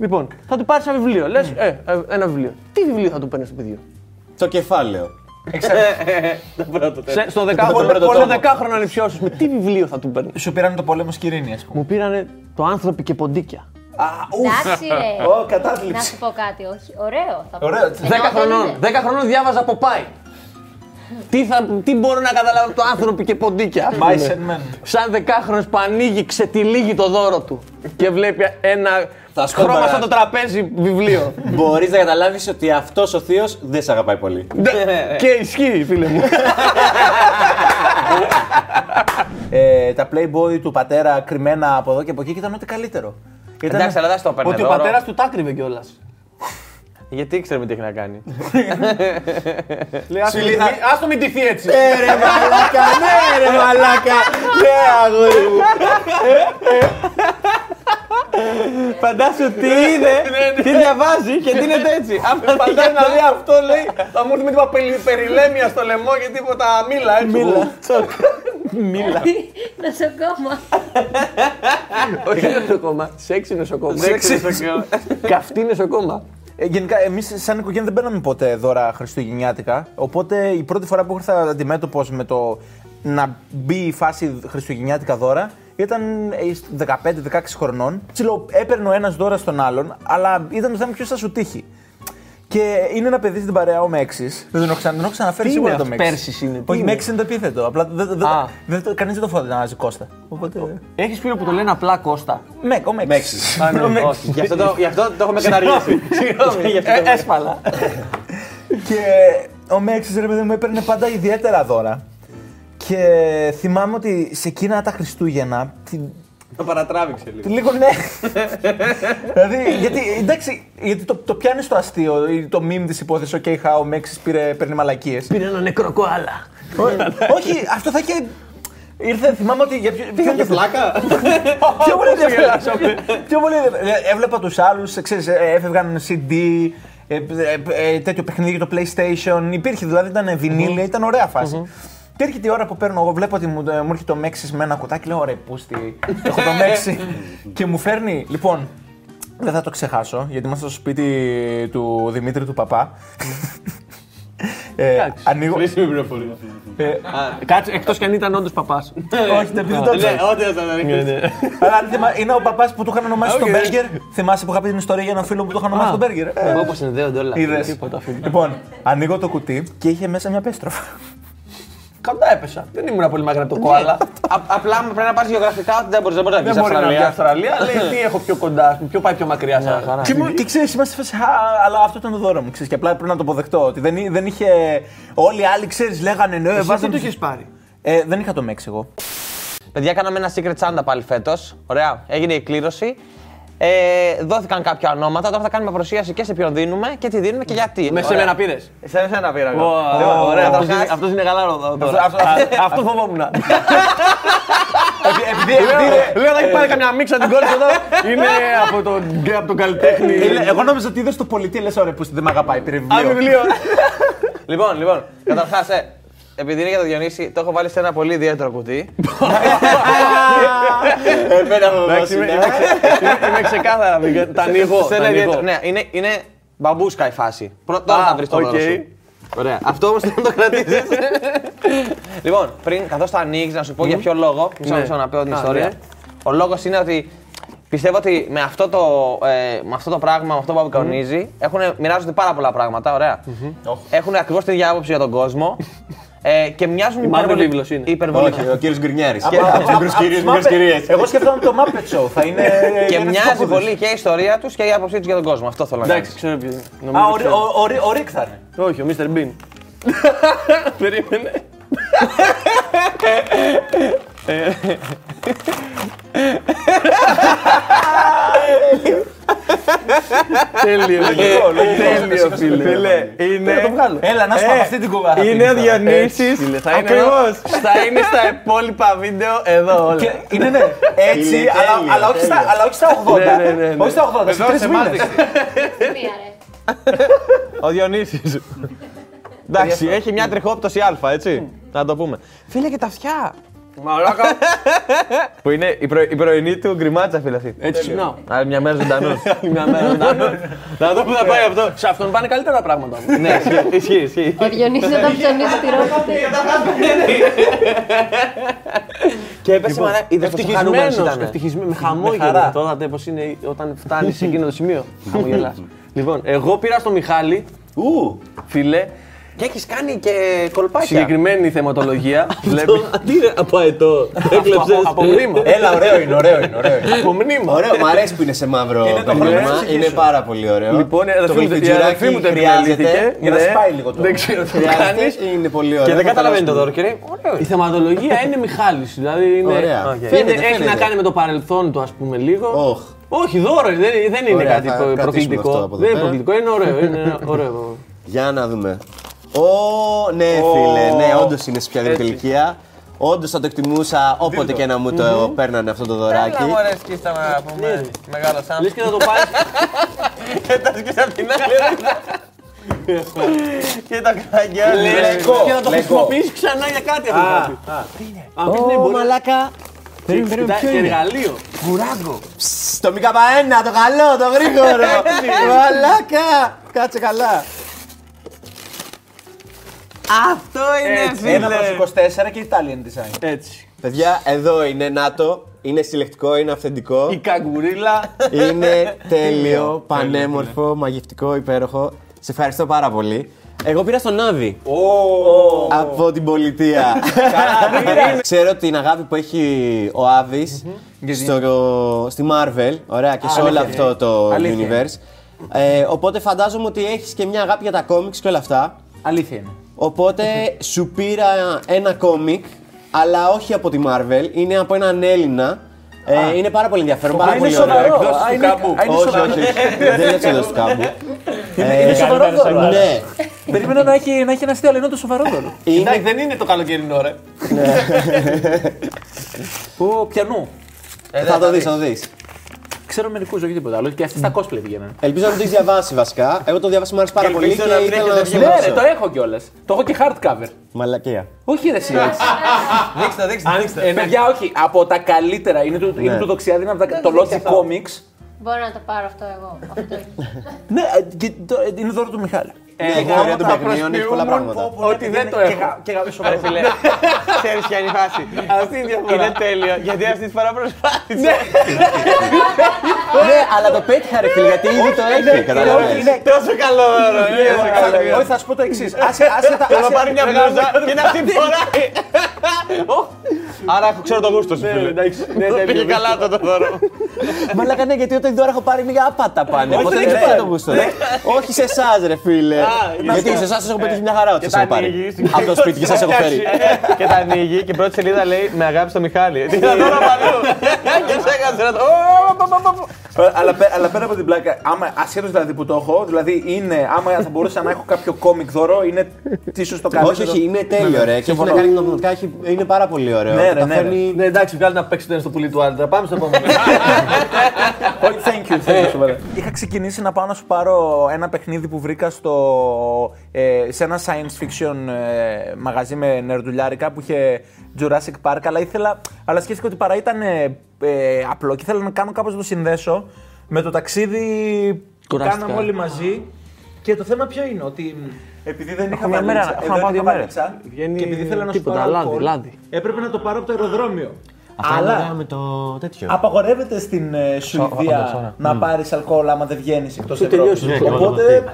άκου, manifesto. άκουσε με, άκουσε με. Λοιπόν, θα του πάρεις ένα βιβλίο. Λες, ε, ε, ένα βιβλίο. Τι βιβλίο θα του παίρνεις στο παιδί Το κεφάλαιο. (laughs) Σε- Στο πρώτο δεκάχρονο τόμο. δεκάχρονο ανιψιώσους με τι βιβλίο θα του παίρνεις; Σου πήραν το πόλεμο Σκυρίνη, ας πούμε. Μου πήρανε το άνθρωποι και ποντίκια. Εντάξει, ρε. Ω, Να κατάθλιψη. σου πω κάτι, όχι. Ωραίο. Θα πω. Ωραίο. Ενώ 10 δεν χρονών. είναι. 10 χρονών διάβαζα από πάει. Τι, θα, τι μπορώ να καταλάβω από το άνθρωποι και ποντίκια. ας πούμε. Mice and men. Σαν δεκάχρονος που ανοίγει, ξετυλίγει το δώρο του και βλέπει ένα Θα σκόμπαρα. χρώμα σαν το τραπέζι βιβλίο. Μπορείς να καταλάβεις ότι αυτός ο θείος δεν σε αγαπάει πολύ. και ισχύει, φίλε μου. Ε, τα Playboy του πατέρα κρυμμένα από εδώ και από εκεί και ήταν ό,τι καλύτερο. Ήταν Εντάξει, αλλά δεν στο έπαιρνε Ότι ο δώρο. πατέρας του τα κρύβε κιόλας. Γιατί ήξερε τι έχει να κάνει. (laughs) Λέει, ας το μην τυθεί έτσι. Ε, ρε μαλάκα, ναι, ρε μαλάκα. Ναι, αγόρι μου. Φαντάσου τι είναι, τι διαβάζει και τι είναι έτσι. Άμα Φαντάζει να δει αυτό, λέει, θα μου έρθει με τίποτα περι- περιλέμια στο λαιμό και τίποτα μήλα, έτσι. Μίλα. (laughs) Νοσοκόμα. Όχι νοσοκόμα, σεξι νοσοκόμα. Σεξι νοσοκόμα. Καυτή νοσοκόμα. Ε, γενικά, εμείς σαν οικογένεια δεν παίρναμε ποτέ δώρα Χριστουγεννιάτικα. Οπότε η πρώτη φορά που ήρθα αντιμέτωπος με το να μπει η φάση Χριστουγεννιάτικα δώρα ήταν ε, 15-16 χρονών. Τσιλο, έπαιρνε ο ένας δώρα στον άλλον, αλλά ήταν το θέμα ποιο θα σου τύχει. Και είναι ένα παιδί στην παρέα, ο Μέξης. Δεν τον έχω, ξανα, δεν έχω ξαναφέρει Τι σίγουρα είναι το αυτό, Μέξης. Πέρσις είναι, τι Όχι, είναι; Μέξης είναι το επίθετο. Απλά δεν, δεν, Α. δεν, δεν, κανείς δεν το φωνάζει Κώστα. Οπότε. Έχεις φίλο που το λένε απλά Κώστα. Μέκ, ο Μέξης. Μέξι. (laughs) Α, ναι, Ο Μέξι. Όχι, γι' αυτό το- γι' αυτό το έχουμε καταργήσει. (laughs) Συγγνώμη, Γι' αυτό το- ε, έσπαλα. Και ο Μέξης, ρε παιδί μου, έπαιρνε πάντα ιδιαίτερα δώρα. Και θυμάμαι ότι σε εκείνα τα Χριστούγεννα. Τη- Το παρατράβηξε λίγο. Λίγο ναι. δηλαδή, γιατί, εντάξει, γιατί το, το πιάνεις στο αστείο, ή το meme της υπόθεσης, OK, how ο Μέξη πήρε, παίρνει μαλακίες. Πήρε ένα νεκρό κοάλα. Όχι, αυτό θα είχε. Ήρθε, θυμάμαι ότι. Για ποιο, ποιο είναι το Πλάκα; (laughs) Πιο πολύ ενδιαφέρον. Πιο πολύ ενδιαφέρον. Ε, Έβλεπα τους άλλους, έφευγαν CD, ε, ε, ε, τέτοιο παιχνίδι για το PlayStation. Υπήρχε δηλαδή, ήταν βινίλια, ήταν ωραία φάση. Και έρχεται η ώρα που παίρνω εγώ, βλέπω ότι μου, ε, μου έρχεται το Μέξι με ένα κουτάκι, λέω ρε πούστη, έχω το Μέξι. (laughs) και μου φέρνει, λοιπόν, δεν θα το ξεχάσω, γιατί είμαστε στο σπίτι του Δημήτρη του Παπά. (laughs) ε, ανοίγω. Χρήσιμη πληροφορία. ε, Κάτσε, εκτός κι αν ήταν όντως παπάς. (laughs) όχι, δεν δεν το ξέρεις. Ό,τι θα ήταν. Αλλά αν θυμά- είναι ο παπάς που του είχαν ονομάσει Οκ. τον Μπέργκερ. Θυμάσαι που είχα πει την ιστορία για έναν φίλο που του είχαν ονομάσει τον Μπέργκερ; ε; Όπω συνδέονται όλα. Είδες. Τίποτα, φίλε. Λοιπόν, ανοίγω το κουτί και είχε μέσα μια πέστροφα. Κοντά έπεσα. Δεν ήμουν πολύ μακριά από το κόαλα. Α- (laughs) Απλά πρέπει να πάρεις γεωγραφικά ότι δεν μπορείς δεν μπορείς να Δεν βγεις μπορεί να βγει Αυστραλία. Αυστραλία. Λέει τι έχω πιο κοντά, ας πούμε, ποιο πάει πιο μακριά. σαν χαρά. Και, μου- και ξέρεις, είμαστε σε φάση, «Α, αλλά αυτό ήταν το δώρο μου. Ξέρεις, και απλά πρέπει να το αποδεχτώ. Ότι δεν, εί- δεν είχε. Όλοι οι άλλοι, ξέρεις, λέγανε ναι, Εσύ τι βάζαμε. το έχει πάρει; Ε, δεν είχα το Μέξ εγώ. Παιδιά, κάναμε ένα secret Santa πάλι φέτος. Ωραία. Έγινε η κλήρωση. Ε, δόθηκαν κάποια ονόματα. Τώρα θα κάνουμε παρουσίαση και σε ποιον δίνουμε και τι δίνουμε και γιατί. Με σε Ωραία. μένα πήρες. Σε σένα πήρα εγώ. Ωραία, Καταρχάς- αυτός είναι καλά τώρα. Αυτό (laughs) φοβόμουν. (laughs) Επειδή, επειδή, Λέω να έχει πάρει καμιά μίξα την κόρη σου εδώ. Είναι από τον από τον καλλιτέχνη. ε, εγώ νόμιζα ότι είδες το πολιτή, λες ωραία που δεν με αγαπάει, πήρε Α, βιβλίο. βιβλίο. (laughs) Λοιπόν, λοιπόν, καταρχάς, ε, επειδή είναι για το Διονύση, το έχω βάλει σε ένα πολύ ιδιαίτερο κουτί. Εμένα μου Εντάξει, είμαι- είμαι ξε- είμαι- Είμαι ξεκάθαρα. vegan. Τα ανοίγω. σε τα ένα ανοίγω. ιδιαίτερο. Ναι, είναι, είναι μπαμπούσκα η φάση. Πρώτα Α, θα βρεις το οκ. δώρο σου. Ωραία. Αυτό όμως θα το κρατήσεις. λοιπόν, πριν καθώς το ανοίξεις, να σου πω για ποιο λόγο. Μισό Ναι. μισό να πω την Α, ιστορία. ναι. Ο λόγος είναι ότι πιστεύω ότι με αυτό το, ε, με αυτό το πράγμα, με αυτό που αποκανονίζει, έχουν, μοιράζονται πάρα πολλά πράγματα. Ωραία. Έχουν ακριβώς την ίδια άποψη για τον κόσμο. (laughs) Ε, και μοιάζουν μαύρη υπερβολη- βίβλος είναι. υπερβολικά. Όχι, ο κύριος Γκρινιάρη. Α, Μικρού κυρίε, Muppet- μικρέ κυρίε. Εγώ σκεφτόμουν το Muppet Show. Θα είναι. (laughs) Και ένας μοιάζει παππούδες. πολύ και η ιστορία τους και η άποψή τους για τον κόσμο. Αυτό θέλω να κάνω. Εντάξει, ξέρω ποιο είναι. Α, Νομίζω ο, ξέρω. ο, ο, Ρι- ο Ρικ θα είναι. Όχι, ο Mr. Bean. (laughs) Περίμενε. Τέλειο. Λογικό, λογικό. Τέλειο, φίλε. Είναι. Έλα, να σου πω Ε, αυτή την κουβέντα. Είναι ο Διονύσης. Θα είναι Ακριβώς. εδώ. Θα είναι στα υπόλοιπα βίντεο εδώ όλα. Και είναι ναι, έτσι, Είναι αλλά, τέλειο, αλλά, όχι στα, τέλειο. αλλά όχι στα 80. Ναι, ναι, ναι, ναι. Όχι στα 80, σε Εδώ τρεις σε μήνες. μάτιξε. Μία ρε. Ο Διονύσης. Εντάξει, έχει μια τριχόπτωση Α, έτσι. Να το πούμε. Φίλε και τα αυτιά. Μαλάκα. (laughs) Που είναι η, προ, η πρωινή του γκριμάτσα, φίλε αυτή. Έτσι ξυπνάω. Άλλη μια μέρα ζωντανός. (laughs) Μια μέρα (laughs) Να δω πού θα πάει αυτό. Σε αυτόν πάνε καλύτερα πράγματα. ναι, ισχύει, ισχύει, ισχύει. Ο Διονύσης όταν ψωνίζει τη ρόφητη. Και έπεσε μαλάκα. Είδες πόσο χαρούμενος Ευτυχισμένος, ήταν. ευτυχισμένος, με χαμόγελο. χαρά. Τώρα δε πώς είναι όταν φτάνει σε εκείνο το σημείο. Χαμογελάς. Λοιπόν, εγώ πήρα στο Μιχάλη, Ου, φίλε, Και έχεις κάνει και κολπάκια. συγκεκριμένη θεματολογία. (laughs) Βλέπεις. (laughs) Τι είναι από αετό. Από- Από μνήμα. Έλα, ωραίο είναι, ωραίο είναι. Ωραίο είναι. Από μνήμα. ωραίο, μου αρέσει που είναι σε μαύρο Είναι το παιχνίδι. χρόνο της Είναι ψυχής πάρα πολύ ωραίο. Λοιπόν, η αδερφή το μου- η βελτιτζουράκι αδερφή μου το χρειάζεται. επιμελήθηκε. Για να Ναι. σπάει λίγο το. Δεν ξέρω τι Χρειάζεται, κάνεις. Είναι πολύ ωραίο. Και δεν Θα καταλαβαίνει το περάσουμε. δώρο και λέει, ωραίο. Η θεματολογία είναι Μιχάλης, δηλαδή είναι, Ωραία. είναι- Φαίνεται, έχει φαίνεται. να κάνει με το παρελθόν του, ας πούμε, λίγο. Οχ. Όχι, δώρο, δεν, δεν είναι Ωραία, κάτι θα προ- κρατήσουμε προκλητικό. αυτό από εδώ Δεν είναι πέρα. προκλητικό, είναι ωραίο. Είναι ωραίο. (laughs) Για να δούμε. Ω, ναι, φίλε, ναι, όντως είναι σε πιο αδερφή ηλικία. Όντως θα το εκτιμούσα όποτε και να μου το παίρνανε αυτό το δωράκι. Έλα μωρέ σκίστα να πούμε μεγάλο (laughs) σαν. (laughs) Λες και να το πάρεις Και τα σκίστα απ' την άλλη. Και τα κραγιά. Λαϊκό, και να το λαϊκό. χρησιμοποιήσεις ξανά για κάτι αυτό. το πράγμα. Α, πες, ναι, Ω, μπορεί να- μαλάκα. Περίμενε, περίμενε, Κοιτά- ποιο και είναι; εργαλείο. Στο μη καπαένα, το καλό, το γρήγορο. Μαλάκα. Κάτσε καλά. Αυτό είναι Έτσι, Ένα φίλε. προς 24 και Italian design. Έτσι. Παιδιά, εδώ είναι ΝΑΤΟ. Είναι συλλεκτικό, είναι αυθεντικό. Η καγκουρίλα. Είναι (laughs) τέλειο, πανέμορφο, μαγευτικό, υπέροχο. Σε ευχαριστώ πάρα πολύ. Εγώ πήρα στον Άβη. Από την πολιτεία. (laughs) Ξέρω την αγάπη που έχει ο Άβης στο, στη Marvel, ωραία, και σε όλο αυτό το Αλήθεια. universe. Ε, οπότε φαντάζομαι ότι έχεις και μια αγάπη για τα κόμιξ και όλα αυτά. Αλήθεια είναι. Οπότε σου πήρα ένα κόμικ, αλλά όχι από τη Marvel, είναι από έναν Έλληνα. Ε, είναι πάρα πολύ ενδιαφέρον, πάρα είναι πολύ σοβαρό. ωραίο. Εκδόσεις Α, του είναι- κάμπου. α, είναι Όχι, σοβαρό. όχι, όχι. δεν είναι εξέδωση του κάμπου. Είναι σοβαρό δώρο. Ναι. Περίμενα να έχει, να έχει ένα αστείο, αλλά είναι το σοβαρό δώρο. Εντάξει, δεν είναι το καλοκαιρινό, ρε. Που πιανού. Θα το δεις, θα το δεις. Ξέρω μερικούς, όχι τίποτα άλλο. Και αυτοί στα cosplay πηγαίνουν. Ελπίζω να το έχεις διαβάσει βασικά. Εγώ το διάβασα μου άρεσε πάρα Και πολύ και ελπίζω να μην ήθελα να έχετε το Ναι, ρε, σχολιάσω. το έχω κιόλας. Το έχω και hardcover. Μαλακία. Όχι, ρε, εσύ. Δείξτε, δείξτε. δείξτε. Ε, παιδιά, όχι. Από τα καλύτερα. Είναι του, είναι του Δοξιάδη, είναι από τα, το Logic Comics. Μπορώ να το πάρω αυτό εγώ. Αυτό. Ναι, ε, και το- ε, είναι δώρο του Μιχάλη. Ναι, η θεωρία των παιχνιδιών έχει πολλά πράγματα. Ότι δεν το έχω. Και γα- σοβαρό. Ρε φίλε, (laughs) ξέρεις ποια είναι η φάση. Αυτή είναι η διαφορά. Είναι τέλειο, γιατί αυτή τη φορά προσπάθησε. Ναι, αλλά το πέτυχα ρε φίλε, γιατί ήδη το έχει. Καταλαβαίνεις. Τόσο καλό δώρο. είναι τόσο καλό. Όχι, θα σου πω το εξής. (laughs) Άσχετα. Θέλω να πάρει μια μπλούζα και να την φοράει. (laughs) Άρα έχω ξέρω το γούστο σου, φίλε. Πήγε καλά αυτό το δώρο. Μαλάκα ναι, γιατί όταν δώρα έχω πάρει λίγα άπατα πάνε. Οπότε δεν δεν ξέρω. ξέρω το γούστο. Όχι σε εσάς, ρε φίλε. Γιατί σε εσάς σας έχω πετύχει μια χαρά ότι Και σας τα έχω πάρει. ανοίγει στην- Από το σπίτι και σας έχω (laughs) φέρει. Και τα ανοίγει και η πρώτη σελίδα λέει Με αγάπη στο Μιχάλη. (laughs) Τι θα δώρο παλιού. Και σε έκατσε να το. Ω, πα, πα, πα, πα. αλλά, πέ- αλλά πέρα από την πλάκα, άμα ασχέτως δηλαδή που το έχω, δηλαδή είναι, άμα θα μπορούσα να έχω κάποιο κόμικ δώρο, είναι τι σου το κάνει. Όχι, όχι, είναι τέλειο ρε. Και έχει να κάνει με τα πνευματικά, έχει- είναι πάρα πολύ ωραίο. Ναι, ρε, Τα ναι, φέρνει- Ναι, εντάξει, βγάλει να παίξει το ένα στο πουλί του άντρα. Πάμε στο επόμενο. (laughs) Όχι, thank you, thank you, σοβαρά. Είχα ξεκινήσει να πάω να σου πάρω ένα παιχνίδι που βρήκα στο, ε, σε ένα science fiction ε, μαγαζί με νερντουλιάρικα που είχε Jurassic Park, αλλά ήθελα, αλλά σκέφτηκα ότι παρά ήταν ε, ε, απλό και ήθελα να κάνω κάπως να το συνδέσω με το ταξίδι που Κουράστηκα. κάναμε όλοι μαζί. Και το θέμα ποιο είναι, ότι επειδή δεν είχα μια μέρα, βαλίτσα, έχω να εδώ πάω είχα δύο μέρες. βαλίτσα Βγαίνει και επειδή ήθελα να σου τίποτα, πάρω λάδι, αλκοόλ, λάδι. έπρεπε να το πάρω από το αεροδρόμιο. Αυτά είναι Αλλά- ωραία με το τέτοιο. Απαγορεύεται στην ε, Σουηδία να πάρεις αλκοόλ άμα δεν βγαίνεις εκτός Ευρώπης. τελειώσεις, ναι, Οπότε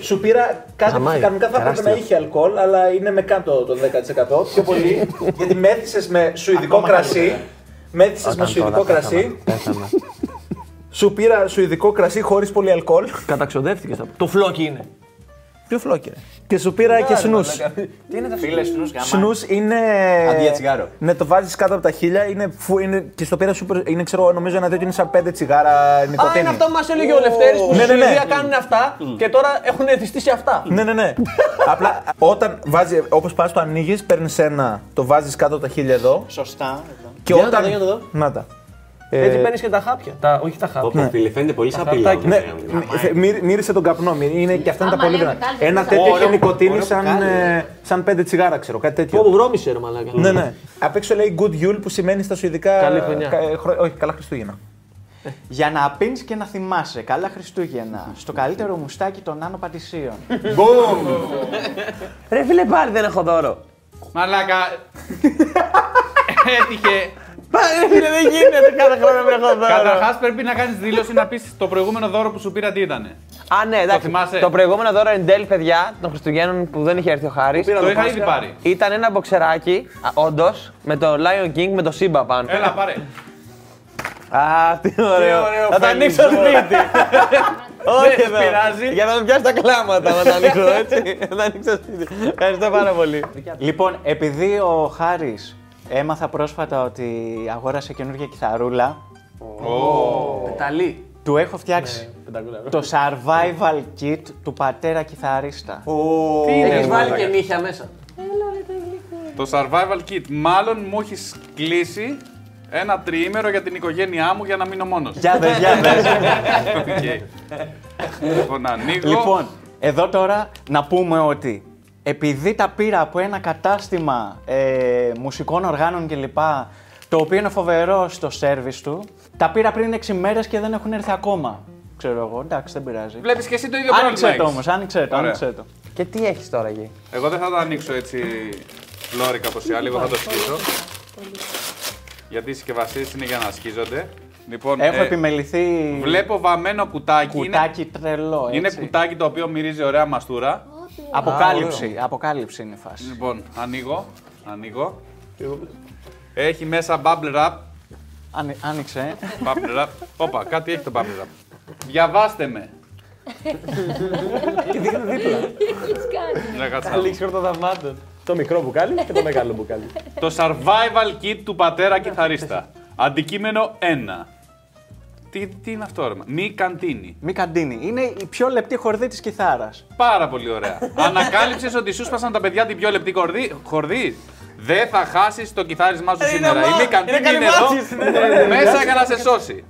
σου πήρα κάτι που Αμάι, κανονικά θα έπρεπε να είχε αλκοόλ, αλλά είναι με κάτω το 10%. Πιο πολύ. (laughs) γιατί μέθησε με σουηδικό κρασί. Μέθησε με σουηδικό κρασί. Σου πήρα σουηδικό κρασί χωρίς πολύ αλκοόλ. Καταξοδεύτηκε. Το φλόκι είναι. Ποιο φλόκερε. Και σου πήρα και σνου. Φίλε του γάμα. Σνου είναι. Αντί για τσιγάρο. Ναι, το βάζεις κάτω από τα χίλια. Είναι, φου, είναι, και στο πήρα super, είναι, ξέρω, νομίζω ένα τέτοιο είναι σαν πέντε τσιγάρα Α, νοικοτήνη. είναι αυτό που μας έλεγε ο Λευτέρης που Ναι, στη ναι, ναι. Σουηδία κάνουν αυτά και τώρα έχουν εθιστεί αυτά. (laughs) Ναι, ναι, ναι. Απλά όταν βάζει, όπως πας το ανοίγεις, παίρνεις ένα, το βάζεις κάτω από τα χίλια εδώ. Σωστά. Εδώ. Και Για να όταν. το δω, για να το δω. Να τα. Έτσι παίρνεις και τα χάπια. Τα, όχι τα χάπια. Όπω φίλε, φαίνεται πολύ σαν χαρτάκια. Ναι, μυ- μυ- μύρισε τον καπνό. μυ- Είναι, και αυτά είναι τα Άμα πολύ λέμε δυνατά. κάτι, Ένα δεν τέτοιο Ωραίο, έχει νοικοτήνη ωραίο σαν, μπουκάλι. ε, σαν πέντε τσιγάρα, ξέρω. Κάτι τέτοιο. Πω βρώμησε ρε μαλάκα. Ναι, ναι. Απ' έξω λέει Good Yule που σημαίνει στα σουηδικά. Καλή χρονιά. κα- ε, χρω- όχι, καλά Χριστούγεννα. Για να πίνεις και να θυμάσαι. Καλά Χριστούγεννα. Στο καλύτερο μουστάκι των Άνω Πατησίων. Ρε φίλε πάλι δεν έχω δώρο. Μαλάκα. Έτυχε. Πάλι ρε φίλε δεν γίνεται κάθε χρόνο να έχω δώρο. Καταρχάς πρέπει να κάνεις δήλωση να πεις το προηγούμενο δώρο που σου πήρα τι ήταν. Α, ναι, εντάξει. θυμάσαι; Το προηγούμενο δώρο εν τέλει, παιδιά, των Χριστουγέννων που δεν είχε έρθει ο Χάρης. Το είχα ήδη πάρει. Ήταν ένα μποξεράκι, όντως, με το Lion King με το Simba πάνω. Έλα, πάρε. Α, τι ωραίο. ωραίο Θα το φαίνεται. ανοίξω σπίτι. Όχι Δεν εδώ. πειράζει. Για να το πιάσει τα κλάματα να το ανοίξω (laughs) έτσι. Θα το ανοίξω σπίτι. Ευχαριστώ πάρα πολύ. Λοιπόν, επειδή ο Χάρης έμαθα πρόσφατα ότι αγόρασε καινούργια κιθαρούλα, Πεταλή. του έχω φτιάξει το survival kit του πατέρα κιθαρίστα. Τι έχεις βάλει και νύχια μέσα. Το survival kit. Μάλλον μου έχεις κλείσει ένα τριήμερο για την οικογένειά μου για να μείνω μόνος. Για δες, για δες. (laughs) Λοιπόν, ανοίγω. Λοιπόν, εδώ τώρα να πούμε ότι επειδή τα πήρα από ένα κατάστημα ε, μουσικών οργάνων κλπ. Το οποίο είναι φοβερό στο σερβις του. Τα πήρα πριν 6 μέρες και δεν έχουν έρθει ακόμα. Ξέρω εγώ, εντάξει, δεν πειράζει. Βλέπεις και εσύ το ίδιο Άνοιξε πρόβλημα. το έχεις. όμως, άνοιξε το, Ωραία. άνοιξε το. Και τι έχεις τώρα εκεί; Εγώ δεν θα το ανοίξω έτσι φλόρικα όπως οι άλλοι, εγώ θα το σκίσω. Γιατί οι συσκευασίες είναι για να σκίζονται. Λοιπόν, Έχω ε, επιμεληθεί βλέπω βαμμένο κουτάκι. κουτάκι τρελό. Είναι, είναι έτσι. κουτάκι το οποίο μυρίζει ωραία μαστούρα. Αποκάλυψη, αποκάλυψη είναι η φάση. Λοιπόν, ανοίγω. Ανοίγω. Έχει μέσα bubble wrap. Άνοι- Άνοιξε. Bubble wrap. Όπα, κάτι έχει το bubble wrap. Διαβάστε με. Να κάτσε να δω. χορτοδαμάτων. Το μικρό μπουκάλι και το μεγάλο μπουκάλι. Το survival kit του πατέρα κιθαρίστα. Αντικείμενο 1. Τι, τι είναι αυτό, ρε. μα; Μη καντίνη. Μη καντίνη. Είναι η πιο λεπτή χορδή της κιθάρας. Πάρα πολύ ωραία. (laughs) Ανακάλυψες ότι σου σπάσαν τα παιδιά την πιο λεπτή κορδί, χορδή. Δεν θα χάσεις το κιθάρισμά σου σήμερα. Η μη καντίνη είναι εδώ. (laughs) Μέσα για να σε σώσει.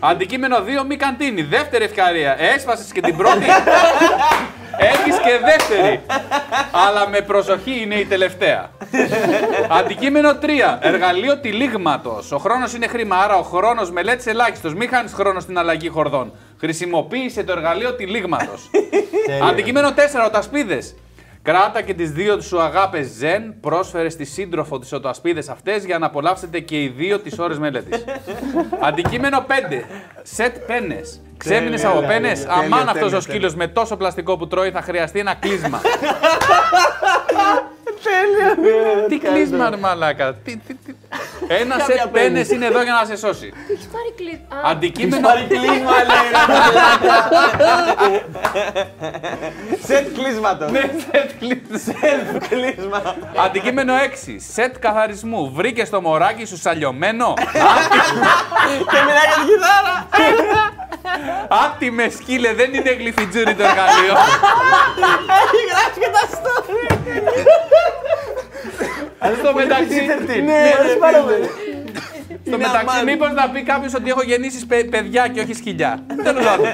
Αντικείμενο 2, μη καντίνη. Δεύτερη ευκαιρία. Έσπασες και την πρώτη. (laughs) Έχεις και δεύτερη. Αλλά με προσοχή είναι η τελευταία. Αντικείμενο 3. Εργαλείο τυλίγματος. Ο χρόνος είναι χρήμα, άρα ο χρόνος μελέτης ελάχιστος. Μην χάνεις χρόνο στην αλλαγή χορδών. Χρησιμοποίησε το εργαλείο τυλίγματος. Αντικείμενο 4. Οτασπίδε. Κράτα και τις δύο σου αγάπες ζεν, πρόσφερε στη σύντροφο τις οτασπίδες αυτές για να απολαύσετε και οι δύο τις ώρες μελέτης. Αντικείμενο 5. Σετ πένες. Ξέμεινες από πένες; Αμάν αυτός ο σκύλος με τόσο πλαστικό που τρώει θα χρειαστεί ένα κλείσμα. (laughs) Τι κλείσμα, ρε μαλάκα. Τι- τι- τι- Ένα σετ πένες είναι εδώ για να σε σώσει. Έχεις πάρει κλείσμα. Αντικείμενο κλείσμα, λέει. Σετ κλείσματος. Ναι, σετ κλείσμα. Αντικείμενο 6. Σετ καθαρισμού. Βρήκε το μωράκι σου σαλιωμένο. Και μιλάει για την κιθάρα. Άτι με σκύλε, δεν είναι γλυφιτζούρι το εργαλείο. Έχει γράψει και τα story. Στο μεταξύ, Ναι, στο μεταξύ μήπως να πει κάποιος ότι έχω γεννήσεις παι- παιδιά και όχι σκυλιά. Τέλος πάντων.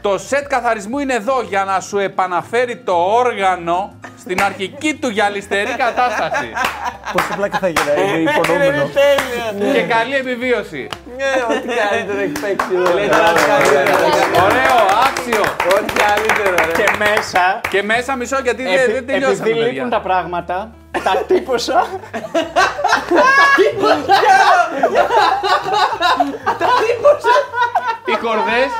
Το σετ καθαρισμού είναι εδώ για να σου επαναφέρει το όργανο στην αρχική του γυαλιστερή κατάσταση. Πόσο πλάκα θα γίνει, είναι υπονοούμενο. και καλή επιβίωση. Ό,τι καλύτερο έχει παίξει εδώ. Ωραίο, άξιο. Ό,τι καλύτερο, ρε. Και μέσα, Και μέσα μισό γιατί δεν, επει- δεν τελειώσαμε, επειδή λείπουν παιδιά. τα πράγματα, τα τύπωσα. Οι κορδές.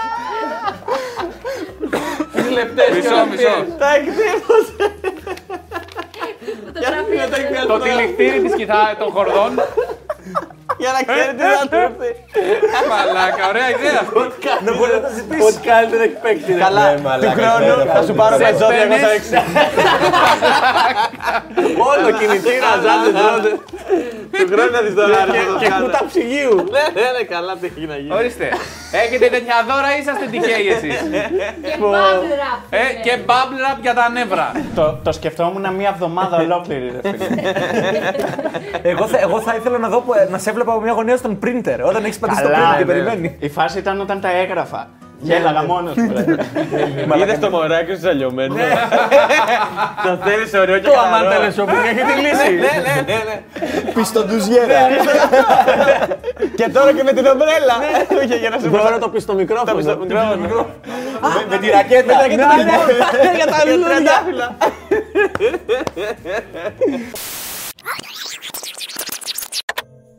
Τις λεπτές Μισό, και μισό. Τα εκτύπωσε. Το τραπέζι. Το τυλιχτήρι της κιθά των χορδών. Για να ξέρει τι θα του έρθει. Μαλάκα, ωραία ιδέα. Ό,τι καλύτερο έχει παίξει. ρε. Καλά, Ναι, του μαλάκα, χρόνου ναι, θα σου πάρω Σε τα ζώδια πένες. 260. Όλο κινητήρα, ζάντε, ζάντε. Του χρόνου θα δεις δολάρια. Και κούτα ψυγείου. Ναι, ναι, ναι, καλά, τι έχει να γίνει. Ορίστε. Έχετε τέτοια δώρα ή είσαστε τυχαίοι εσείς. Και bubble wrap. Ε, και bubble wrap για τα νεύρα. το, το σκεφτόμουν μία εβδομάδα ολόκληρη, ρε φίλε. (laughs) Εγώ θα, εγώ θα ήθελα να, δω, που- να σε έβλεπα από μια γωνία στον printer. Όταν έχεις πατήσει το Καλά, printer και ναι. περιμένει. Η φάση ήταν όταν τα έγραφα. Γέλαγα μόνος μου. ρε. (laughs) Είδες το μωράκι σου σαλιωμένο. (laughs) Το θέλεις ωραίο και Το αμάν καθαρό. τελεσόπινγκ έχει τη λύση. Ναι, ναι, ναι, ναι. Πιστοντουζιέρα. (laughs) Και τώρα και με την ομπρέλα. Όχι, για να σου Δώρο το πιστό μικρόφωνο. Το μικρόφωνο. Με τη ρακέτα. Για τα λουλούδια.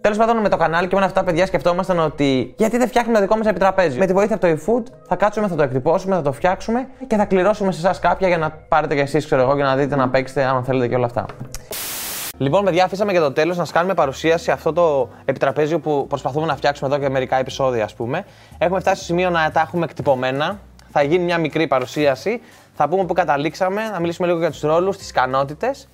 Τέλος πάντων, με το κανάλι και με αυτά, παιδιά, σκεφτόμασταν ότι γιατί δεν φτιάχνουμε το δικό μας επιτραπέζι. Με τη βοήθεια από το eFood θα κάτσουμε, θα το εκτυπώσουμε, θα το φτιάξουμε και θα κληρώσουμε σε εσάς κάποια για να πάρετε κι εσείς, ξέρω εγώ, για να δείτε να παίξετε αν θέλετε και όλα αυτά. Λοιπόν, παιδιά, αφήσαμε για το τέλος να σας κάνουμε παρουσίαση αυτό το επιτραπέζιο που προσπαθούμε να φτιάξουμε εδώ και μερικά επεισόδια, ας πούμε. Έχουμε φτάσει στο σημείο να τα έχουμε εκτυπωμένα. Θα γίνει μια μικρή παρουσίαση. Θα πούμε πού καταλήξαμε, να μιλήσουμε λίγο για τους ρόλους, τις ικανότητες.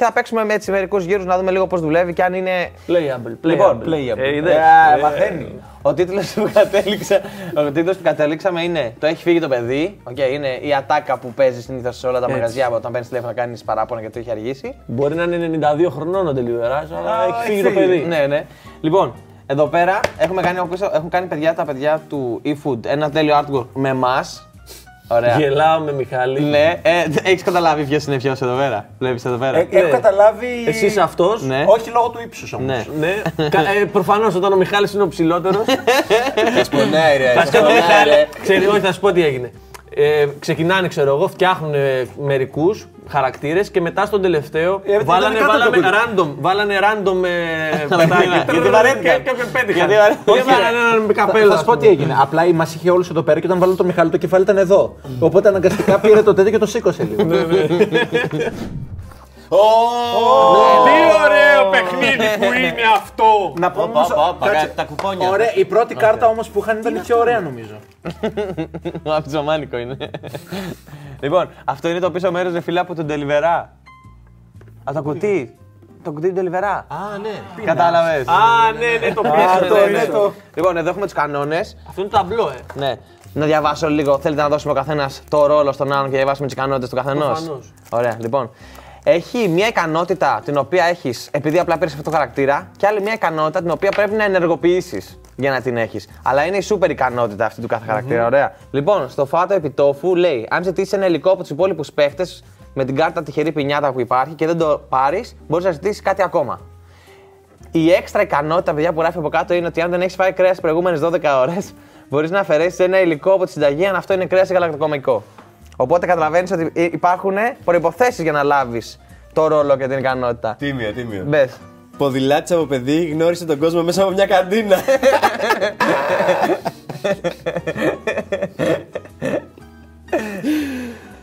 Και θα παίξουμε με έτσι μερικούς γύρους να δούμε λίγο πώς δουλεύει και αν είναι. Playable. Λοιπόν, playable. ε, Ε, είδες. Ε, Μαθαίνει. Ο τίτλος που, κατέληξα, ο τίτλος που κατέληξαμε είναι Το έχει φύγει το παιδί. Οκ, είναι η ατάκα που παίζει συνήθως σε όλα τα μαγαζιά όταν παίρνεις τηλέφωνο να κάνεις παράπονα γιατί το έχει αργήσει. Μπορεί να είναι 92 χρονών ο Deliverage, αλλά έχει φύγει το παιδί. Ναι, ναι. Λοιπόν, εδώ πέρα έχουμε κάνει, έχουν κάνει παιδιά τα παιδιά του eFood ένα τέλειο artwork με εμάς. Ωραία. Γελάω με Μιχάλη. Ναι, ε, έχεις καταλάβει ποιος είναι ποιος εδώ πέρα. Βλέπεις εδώ πέρα. Ε, Έχω καταλάβει. Εσύ είσαι αυτός. Ναι. Όχι λόγω του ύψους όμως. Ναι. Ναι. ε, Προφανώς όταν ο Μιχάλης είναι ο ψηλότερος. (laughs) Πονάει, ρε. Θα σκέφτομαι, Μιχάλη. Ξέρει, όχι, θα σου πω τι έγινε. Ε, ξεκινάνε, ξέρω εγώ, φτιάχνουν μερικούς χαρακτήρες και μετά στον τελευταίο Ε, ήταν βάλανε, κάτω βάλανε, το κουτί. random, βάλανε random ε, (laughs) παιδάκι. Γιατί βαρέθηκαν. Και κάποιον πέτυχαν. Γιατί βαρέθηκαν. Και βάλανε έναν με Θα, καπέλο. θα σου πω τι έγινε. Απλά μα είχε όλου εδώ πέρα και όταν βάλω το Μιχάλη το κεφάλι ήταν εδώ. Οπότε αναγκαστικά πήρε το τέτοιο και το σήκωσε λίγο. (laughs) Τι ωραίο παιχνίδι που είναι αυτό. Να πω όμως, κάτσε. Τα κουπόνια. Ωραία, η πρώτη κάρτα όμως που είχαν ήταν η πιο ωραία νομίζω. (laughs) Απτζομάνικο είναι. λοιπόν, αυτό είναι το πίσω μέρος, ρε φίλε, από τον Deliverá. Από το κουτί. το κουτί του Deliverá. Α, ναι. Κατάλαβες. Α, ναι, ναι, το πιέσαι. το ναι, είναι ναι. το. Λοιπόν, εδώ έχουμε τους κανόνες. Αυτό είναι ταμπλό, ε. Ναι. Να διαβάσω λίγο. Θέλετε να δώσουμε ο καθένας το ρόλο στον άλλον και να διαβάσουμε τις ικανότητε του καθενός; Προφανώς. Ωραία, λοιπόν. Έχει μια ικανότητα την οποία έχεις επειδή απλά παίρνει αυτό το χαρακτήρα και άλλη μια ικανότητα την οποία πρέπει να ενεργοποιήσεις για να την έχεις. Αλλά είναι η σούπερ ικανότητα αυτή του κάθε χαρακτήρα, ωραία. Λοιπόν, στο φάτο επιτόφου λέει: Αν ζητήσεις ένα υλικό από τους υπόλοιπους παίχτες με την κάρτα τυχερή πινιάτα που υπάρχει και δεν το πάρεις, μπορείς να ζητήσεις κάτι ακόμα. Η έξτρα ικανότητα, παιδιά, που γράφει από κάτω είναι ότι αν δεν έχεις φάει κρέας τι προηγούμενες 12 ώρες, μπορείς να αφαιρέσεις ένα υλικό από τη συνταγή αν αυτό είναι κρέας ή γαλακτοκομικό. Οπότε καταλαβαίνεις ότι ε, υπάρχουν προποθέσει για να λάβεις το ρόλο και την ικανότητα. Τίμιο, τίμιο. Μπες. Ποδηλάτης από παιδί γνώρισε τον κόσμο μέσα από μια καντίνα.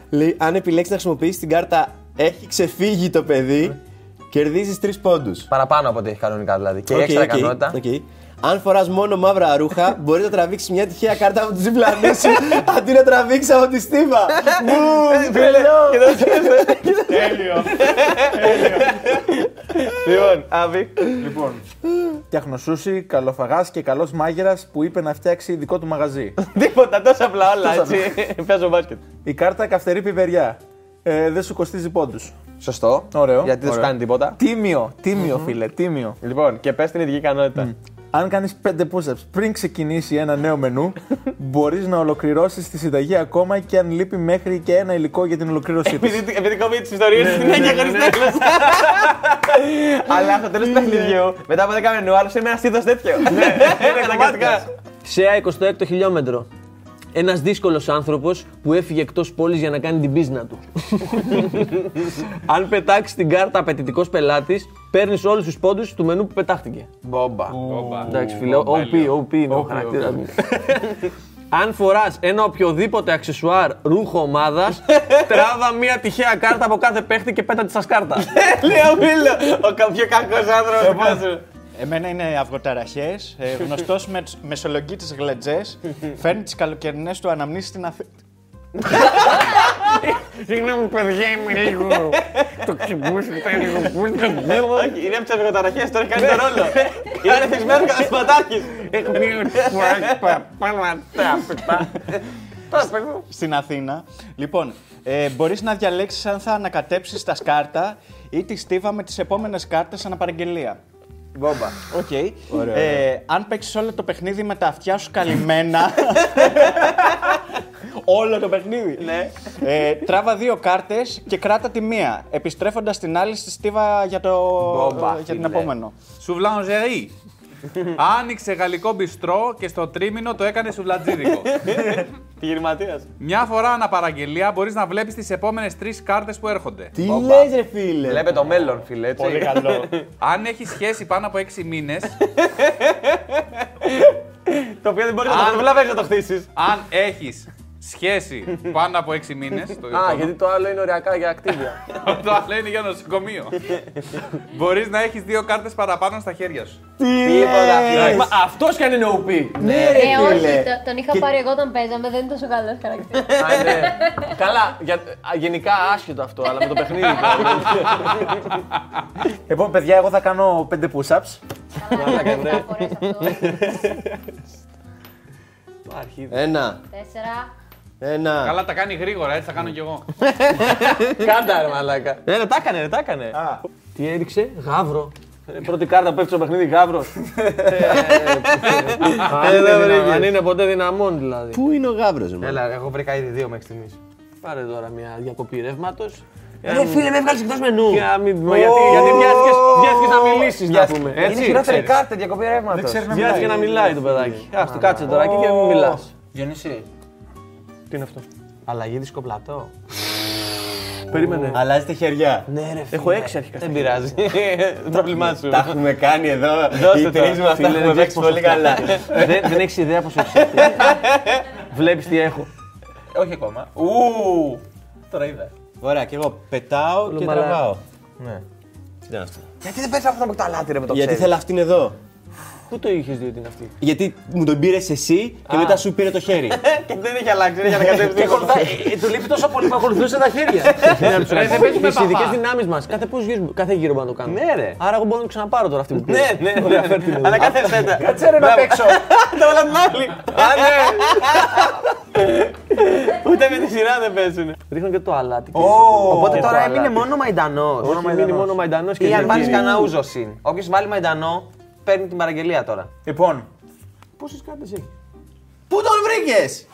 Λέει, αν επιλέξεις να χρησιμοποιήσεις την κάρτα Έχει ξεφύγει το παιδί, κερδίζεις τρεις πόντους. Παραπάνω από ό,τι έχει κανονικά δηλαδή. Και η έξτρα ικανότητα. Αν φοράς μόνο μαύρα ρούχα, μπορεί να τραβήξεις μια τυχαία κάρτα από τη διπλανή σου αντί να τραβήξεις από τη στίβα. (laughs) Μου, (laughs) τρελό. Τέλειο. Λοιπόν, Άβη. Λοιπόν, τεχνοσούσι, καλοφαγάς και καλός μάγειρας που είπε να φτιάξει δικό του μαγαζί. (laughs) Τίποτα, τόσο απλά όλα έτσι. Παίζω μπάσκετ. Η κάρτα καυτερή πιπεριά. Ε, δεν σου κοστίζει πόντους. Σωστό. Ωραίο. Γιατί δεν σου ωραίο. κάνει τίποτα. Τίμιο, τίμιο φίλε, τίμιο. Λοιπόν, και πες την ειδική ικανότητα. Αν κάνεις 5 push-ups πριν ξεκινήσει ένα νέο μενού, (laughs) μπορείς να ολοκληρώσεις τη συνταγή ακόμα και αν λείπει μέχρι και ένα υλικό για την ολοκλήρωσή της. Επειδή, επειδή κόβει τις ιστορίες στην έννοια χωρίς τέλο. (laughs) Αλλά στο τέλος του παιχνιδιού, μετά από 10 μενού, άλλος είναι ένας είδος τέτοιο. Ναι, αναγκαστικά. Σέα 26ο χιλιόμετρο. Ένας δύσκολος άνθρωπος που έφυγε εκτός πόλης για να κάνει την πίσνα του. (laughs) Αν πετάξεις την κάρτα απαιτητικός πελάτης, παίρνεις όλους τους πόντους του μενού που πετάχτηκε. Μπόμπα. Εντάξει, φίλε, OP, OP είναι ο χαρακτήρας μου. Αν φοράς ένα οποιοδήποτε αξεσουάρ ρούχο ομάδας, (laughs) τράβα μια τυχαία κάρτα από κάθε παίχτη και πέτα της σας κάρτας. (laughs) Λέω φίλο, ο κα- πιο κακός άνθρωπος του κόσμου. Εμένα είναι αυγοταραχές, ε, (laughs) γνωστός με μεσολογγίτη γλετζές. Φέρνει τις καλοκαιρινές του αναμνήσεις στην Αθήνα. (laughs) Συγγνώμη, παιδιά, είμαι λίγο. Το ξυπνούσατε λίγο. Όχι, είναι από τις αυγοταραχές, τώρα έχει κάνει τον ρόλο. Είναι θυσμένο κατασπατάρχη. Έχω πει ότι πάνω τα πετά. Τώρα παίρνω. στην Αθήνα. Λοιπόν, ε, μπορείς να διαλέξεις αν θα ανακατέψεις τα σκάρτα ή τη στίβα με τις επόμενες κάρτες αναπαραγγελία. Μπόμπα. Οκ. Ε, αν παίξεις όλο το παιχνίδι με τα αυτιά σου καλυμμένα. (laughs) όλο το παιχνίδι. Ναι. Ε, τράβα δύο κάρτες και κράτα τη μία. Επιστρέφοντας την άλλη στη στίβα για, το... Μπόμπα, για την φίλε. επόμενο. Σουβλανζερί. Άνοιξε γαλλικό μπιστρό και στο τρίμηνο το έκανε σουβλατζίδικο. (laughs) Επιχειρηματίας. Μια φορά αναπαραγγελία μπορείς να βλέπεις τις επόμενες τρεις κάρτες που έρχονται. Τι λες ρε φίλε; Βλέπε το μέλλον, φίλε. Έτσι. Πολύ καλό. (laughs) Αν έχεις σχέση πάνω από 6 μήνες, (laughs) Το οποίο δεν μπορείς να το βλέπεις να το χτίσεις. αν έχεις σχέση (laughs) πάνω από 6 μήνες. Α, γιατί το άλλο είναι ωριακά για ακτίβια. (laughs) το άλλο είναι για νοσοκομείο. μπορείς να έχεις δύο κάρτες παραπάνω στα χέρια σου. Τίποτα. Μα αυτός κι αν είναι OP. Ναι Ε, ρε όχι, φίλε. το- τον είχα πάρει εγώ όταν παίζαμε, δεν είναι τόσο καλός χαρακτήρας. Α, ναι. Καλά, για- α, γενικά άσχετο αυτό, αλλά με το παιχνίδι. (laughs) Λοιπόν, παιδιά, εγώ θα κάνω 5 push-ups. Καλά, δεν φορές αυτό. Ένα, Τέσσερα. Ένα. Καλά, τα κάνει γρήγορα, έτσι θα κάνω κι εγώ. Κάντα ρε μαλάκα. Ναι, ρε, τα έκανε, ρε, τα έκανε. Τι έριξε, γάβρο. Ε, Πρώτη κάρτα που πέφτει στο παιχνίδι, γάβρο. Αν είναι ποτέ δυναμών δηλαδή. Πού είναι ο γάβρος μου. Έλα, έχω βρει ήδη δύο μέχρι στιγμή. Πάρε τώρα μια διακοπή ρεύματο. Ρε φίλε, με έβγαλε εκτό μενού. Για να μην- μα Γιατί γιατί βιάστηκες να μιλήσει, να πούμε. Είναι Έτσι. χειρότερη ξέρεις. κάρτα διακοπή ρεύματο. Βιάστηκε να μιλάει το παιδάκι. Α το κάτσε τώρα εκεί και μην μιλά. Διονύση. Τι είναι αυτό; Αλλαγή δισκοπλατό. Περίμενε. Αλλάζει τα χεριά. Ναι, ρε. Έχω έξι αρχικά. Δεν πειράζει. (laughs) Πρόβλημά σου. Τα έχουμε κάνει εδώ. Δώστε Οι το. τρεις μας τα Φίλε, έχουμε δεν παίξει ξέρεις πολύ πόσο καλά. Δεν, δεν έχεις ιδέα πόσο έχεις. (laughs) Βλέπεις τι έχω. Όχι ακόμα. Ου! Τώρα είδα. Ωραία, και εγώ πετάω και μαλάκα. τραβάω. Ναι. Τι ήταν αυτό; Γιατί δεν παίζει αυτό με το αλάτι ρε με το Γιατί ξέρεις. θέλω αυτήν εδώ. Πού το είχες δει ότι είναι αυτή; Γιατί μου τον πήρες εσύ και μετά σου πήρε το χέρι. (laughs) Και δεν έχει αλλάξει, δεν έχει ανακατεύσει Και τίποτα. ακολουθά- ε, Του λείπει τόσο πολύ που ακολουθούσε τα χέρια. (laughs) δεν παίζουμε Τι ειδικές παπά. δυνάμεις μας. Κάθε πώς γύρω, κάθε γύρο μπορούμε να το κάνουμε. Ναι, ρε. Άρα εγώ μπορώ να το ξαναπάρω τώρα αυτή που πήρε. Ναι, ναι, ναι. Ανακατεύσε τα. Κάτσε ρε να παίξω. (laughs) Τα όλα την άλλη. Α, ναι. Ούτε με τη σειρά δεν παίζουν. Ρίχνω και το αλάτι. Οπότε Και τώρα το έμεινε αλάτι. μόνο Μαϊντανός. Όχι, μείνει μόνο Μαϊντανός και Ή αν βάλει Ζεκύρι. κανένα ούζο συν. Όποιος βάλει Μαϊντανό παίρνει την παραγγελία τώρα. Λοιπόν, Πόσες κάρτες έχει; Πού τον βρήκες!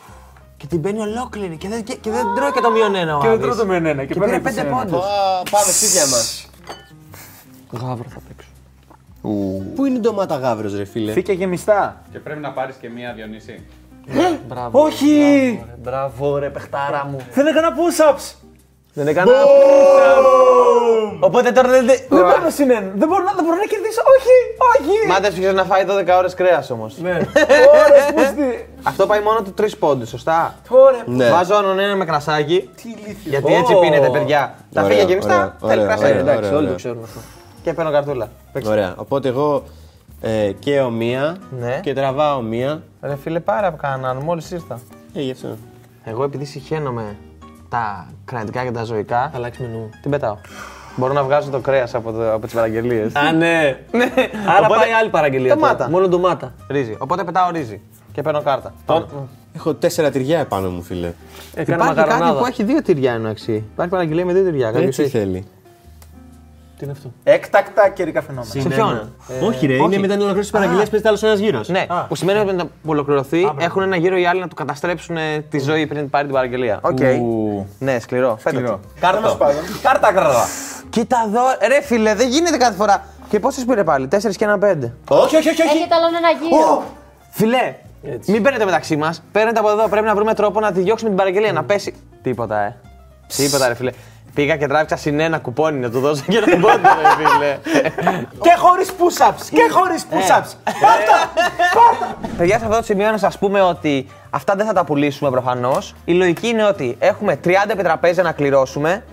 Και την παίρνει ολόκληρη και δεν, και, και δεν τρώει και το μείον ένα ο και δεν Άδης. τρώω το μειον ένα. Και πήρε πέντε πόντους. Πάμε σπίτια μας. Γάβρο θα παίξω. Πού είναι η ντομάτα γάβρος, ρε φίλε; Φύκια γεμιστά. Και πρέπει να πάρεις και μία Διονύση. Μπράβο. Όχι! Μπράβο, ρε, Μπράβο, ρε, παιχτάρα μου. Δεν έκανα push-ups. Δεν έκανα. Οπότε τώρα δεν. Δεν μπορώ να συνένω. Δεν μπορώ να, δεν μπορώ να κερδίσω. Όχι! Όχι! Μάτε σου να φάει 12 ώρες κρέας όμως. (laughs) Ωραία, πούστη. Αυτό πάει μόνο του 3 πόντους, σωστά; Ωραία. Ναι. Βάζω έναν ένα με κρασάκι. Τι ηλίθιος. Γιατί έτσι πίνετε, παιδιά. Τα Ωραία, φύγια γεμιστά, ωραία, θέλει ωραία, κρασάκι. ωραία. Εντάξει, όλοι ωραία. το ξέρουν αυτό. Και παίρνω καρτούλα. Παίξε. Ωραία. Οπότε εγώ ε, καίω μία Ναι. και τραβάω μία. Ρε φίλε, πάρα από κανέναν, μόλις ήρθα. Ε, γι' αυτό. Εγώ επειδή συχαίνομαι τα κρατικά και τα ζωικά, Θα αλλάξει μενού. την πετάω. Μπορώ να βγάζω το κρέας από, το, από τις παραγγελίες. Α, ναι. (laughs) Άρα Οπότε- πάει άλλη παραγγελία. τώρα. Ντομάτα. Μόνο ντομάτα. Ρύζι. Οπότε πετάω ρύζι. Και παίρνω κάρτα. Έχω τέσσερα τυριά επάνω μου, φίλε. Έκανα Υπάρχει κάτι μακαρονάδα. που έχει δύο τυριά εννοεξή. Υπάρχει παραγγελία με δύο τυριά. Κάποιος Έτσι έχει. θέλει. Τι είναι αυτό; Έκτακτα καιρικά φαινόμενα. Σε ποιον; όχι, ρε, είναι μετά την ολοκλήρωση της παραγγελίας παίζεται άλλος ένας γύρος. Ναι, που σημαίνει ότι μετά που ολοκληρωθεί έχουν ένα γύρο οι άλλοι να του καταστρέψουν ε, τη ζωή πριν πάρει την παραγγελία. Οκ. Ναι, σκληρό. Βέτο. Τέλος Κάρτα. πάντων. Κάρτα κάρτα. Κοίτα εδώ, ρε φίλε, δεν γίνεται κάθε φορά. Και πόσες πήρε πάλι, 4 και ένα 5. Όχι, όχι, όχι. όχι. Έχετε άλλον ένα γύρο. Φίλε, μην παίρνετε μεταξύ μας. Παίρνετε από εδώ. Πρέπει να βρούμε τρόπο να τη διώξουμε την παραγγελία, να πέσει. Τίποτα, ε. Τίποτα, ρε φίλε. Πήγα και τράβηξα συν ένα κουπόνι να του δώσω και ένα πόντο, ρε φίλε. Και χωρίς push-ups. Και χωρίς push-ups. Παιδιά, σε αυτό το σημείο να σας πούμε ότι αυτά δεν θα τα πουλήσουμε προφανώς. Η λογική είναι ότι έχουμε 30 επιτραπέζια να κληρώσουμε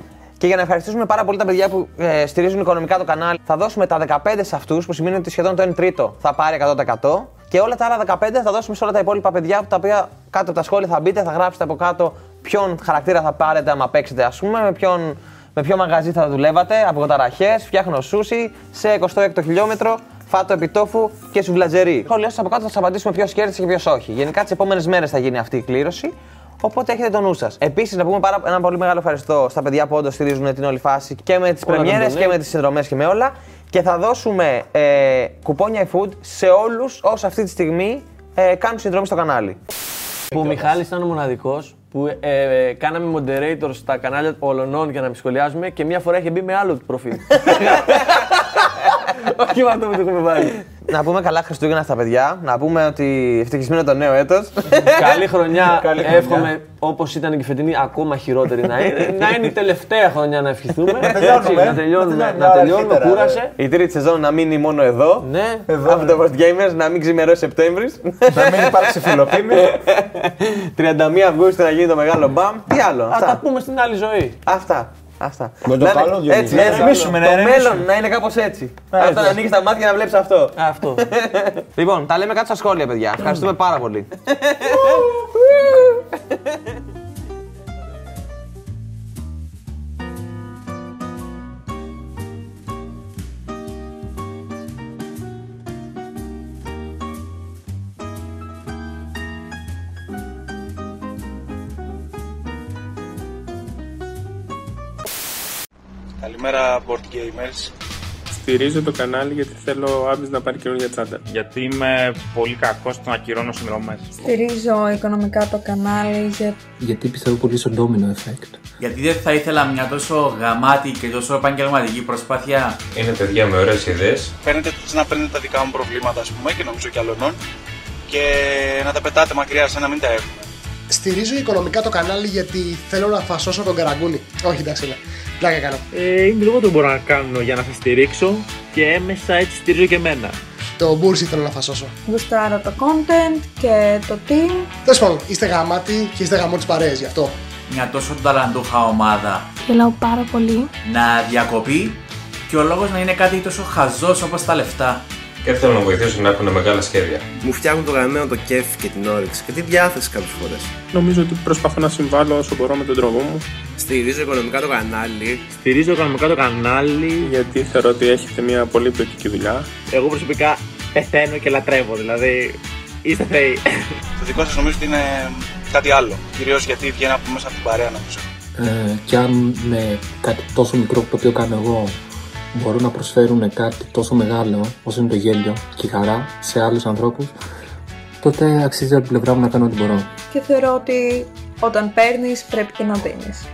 και για να ευχαριστήσουμε πάρα πολύ τα παιδιά που ε, στηρίζουν οικονομικά το κανάλι, θα δώσουμε τα 15 σε αυτούς, που σημαίνει ότι σχεδόν το 1 τρίτο θα πάρει 100%. Και όλα τα άλλα 15 θα δώσουμε σε όλα τα υπόλοιπα παιδιά, τα οποία κάτω από τα σχόλια θα μπείτε, θα γράψετε από κάτω ποιον χαρακτήρα θα πάρετε άμα παίξετε, ας πούμε, με ποιον με ποιο μαγαζί θα δουλεύατε, από ταραχέ, φτιάχνω σούσι, σε 26ο χιλιόμετρο, φάτο επιτόφου και σουβλατζερί. Σχολιάστε από κάτω θα σας απαντήσουμε ποιος κέρδισε και ποιος όχι. Γενικά τις επόμενες μέρες θα γίνει αυτή η κλήρωση. Οπότε έχετε το νου σας. Επίσης, να πούμε πάρα, ένα πολύ μεγάλο ευχαριστώ στα παιδιά που όντως στηρίζουν την όλη φάση και με τις Όλα τα πρεμιέρες donate. και με τις συνδρομές και με όλα. Και θα δώσουμε ε, κουπόνια iFood σε όλους όσοι αυτή τη στιγμή ε, κάνουν συνδρομή στο κανάλι. Που ο Μιχάλης ήταν ο μοναδικός που ε, ε, κάναμε moderator στα κανάλια ολονών για να μην σχολιάζουμε και μία φορά είχε μπει με άλλο προφίλ. (laughs) Όχι με αυτό που το έχουμε βάλει. να πούμε καλά Χριστούγεννα στα παιδιά. Να πούμε ότι ευτυχισμένο το νέο έτος. (laughs) Καλή χρονιά. Εύχομαι όπως ήταν και η φετινή, ακόμα χειρότερη να είναι. να είναι η τελευταία χρονιά να ευχηθούμε. να τελειώνουμε. Να τελειώνουμε. Να Να τελειώνουμε. αρχίτερα, Κούρασε. Η τρίτη σεζόν να μείνει μόνο εδώ. Ναι. Από το World Gamers να μην ξημερώσει Σεπτέμβρης. Να μην υπάρξει φιλοπίμη. 31 (laughs) Αυγούστου να γίνει το μεγάλο μπαμ. Τι άλλο. Θα τα Αυτά. πούμε στην άλλη ζωή. Αυτά. Αυτά. Με το Να είναι καλό, Διονύση. έτσι, Να έτσι. ηρεμήσουμε, να Το ηρεμήσουμε. μέλλον να είναι κάπως έτσι. Αυτό να ανοίγεις τα μάτια να βλέπεις αυτό. Αυτό. (laughs) Λοιπόν, τα λέμε κάτω στα σχόλια, παιδιά. Ευχαριστούμε πάρα πολύ. Καλημέρα board gamers. Στηρίζω το κανάλι γιατί θέλω ο Άμπης να πάρει καινούργια τσάντα. Γιατί είμαι πολύ κακό στο να ακυρώνω συνδρομέ. Στηρίζω οικονομικά το κανάλι για γιατί πιστεύω πολύ στο domino effect. Γιατί δεν θα ήθελα μια τόσο γαμάτη και τόσο επαγγελματική προσπάθεια. Είναι παιδιά με ωραίες ιδέες. Φαίνεται σαν να παίρνετε τα δικά μου προβλήματα, ας πούμε, και νομίζω κι άλλων, και να τα πετάτε μακριά σαν να μην τα έχουμε. Στηρίζω οικονομικά το κανάλι γιατί θέλω να φασώσω τον καραγκούνι. Όχι, εντάξει, ναι. Πλάκα κάνω. Ε, είναι λίγο το μπορώ να κάνω για να σα στηρίξω και έμεσα έτσι στηρίζω και εμένα. Το μπούρσι θέλω να φασώσω. γουστάρω το content και το team. Τέλος πάντων, είστε γαμάτοι και είστε γαμό της παρέας γι' αυτό. Μια τόσο ταλαντούχα ομάδα Γελάω πάρα πολύ. να διακοπεί και ο λόγος να είναι κάτι τόσο χαζός όπως τα λεφτά. Και θέλω να βοηθήσω να έχουν μεγάλα σχέδια. Μου φτιάχνουν το γραμμένο το κέφι και την όρεξη και τη διάθεση κάποιες φορές. Νομίζω ότι προσπαθώ να συμβάλλω όσο μπορώ με τον τρόπο μου. Στηρίζω οικονομικά το κανάλι. Στηρίζω οικονομικά το κανάλι. Γιατί θεωρώ ότι έχετε μια πολύ ποιοτική δουλειά. Εγώ προσωπικά πεθαίνω και λατρεύω, δηλαδή είστε θεοί. Το δικό σας νομίζω ότι είναι κάτι άλλο. Κυρίως γιατί βγαίνει από μέσα από την παρέα νομίζω. Ε, και αν με κάτι τόσο μικρό το οποίο κάνω εγώ μπορούν να προσφέρουν κάτι τόσο μεγάλο όσο είναι το γέλιο και η χαρά σε άλλους ανθρώπους τότε αξίζει από την πλευρά μου να κάνω ό,τι μπορώ. Και θεωρώ ότι όταν παίρνεις πρέπει και να δίνεις.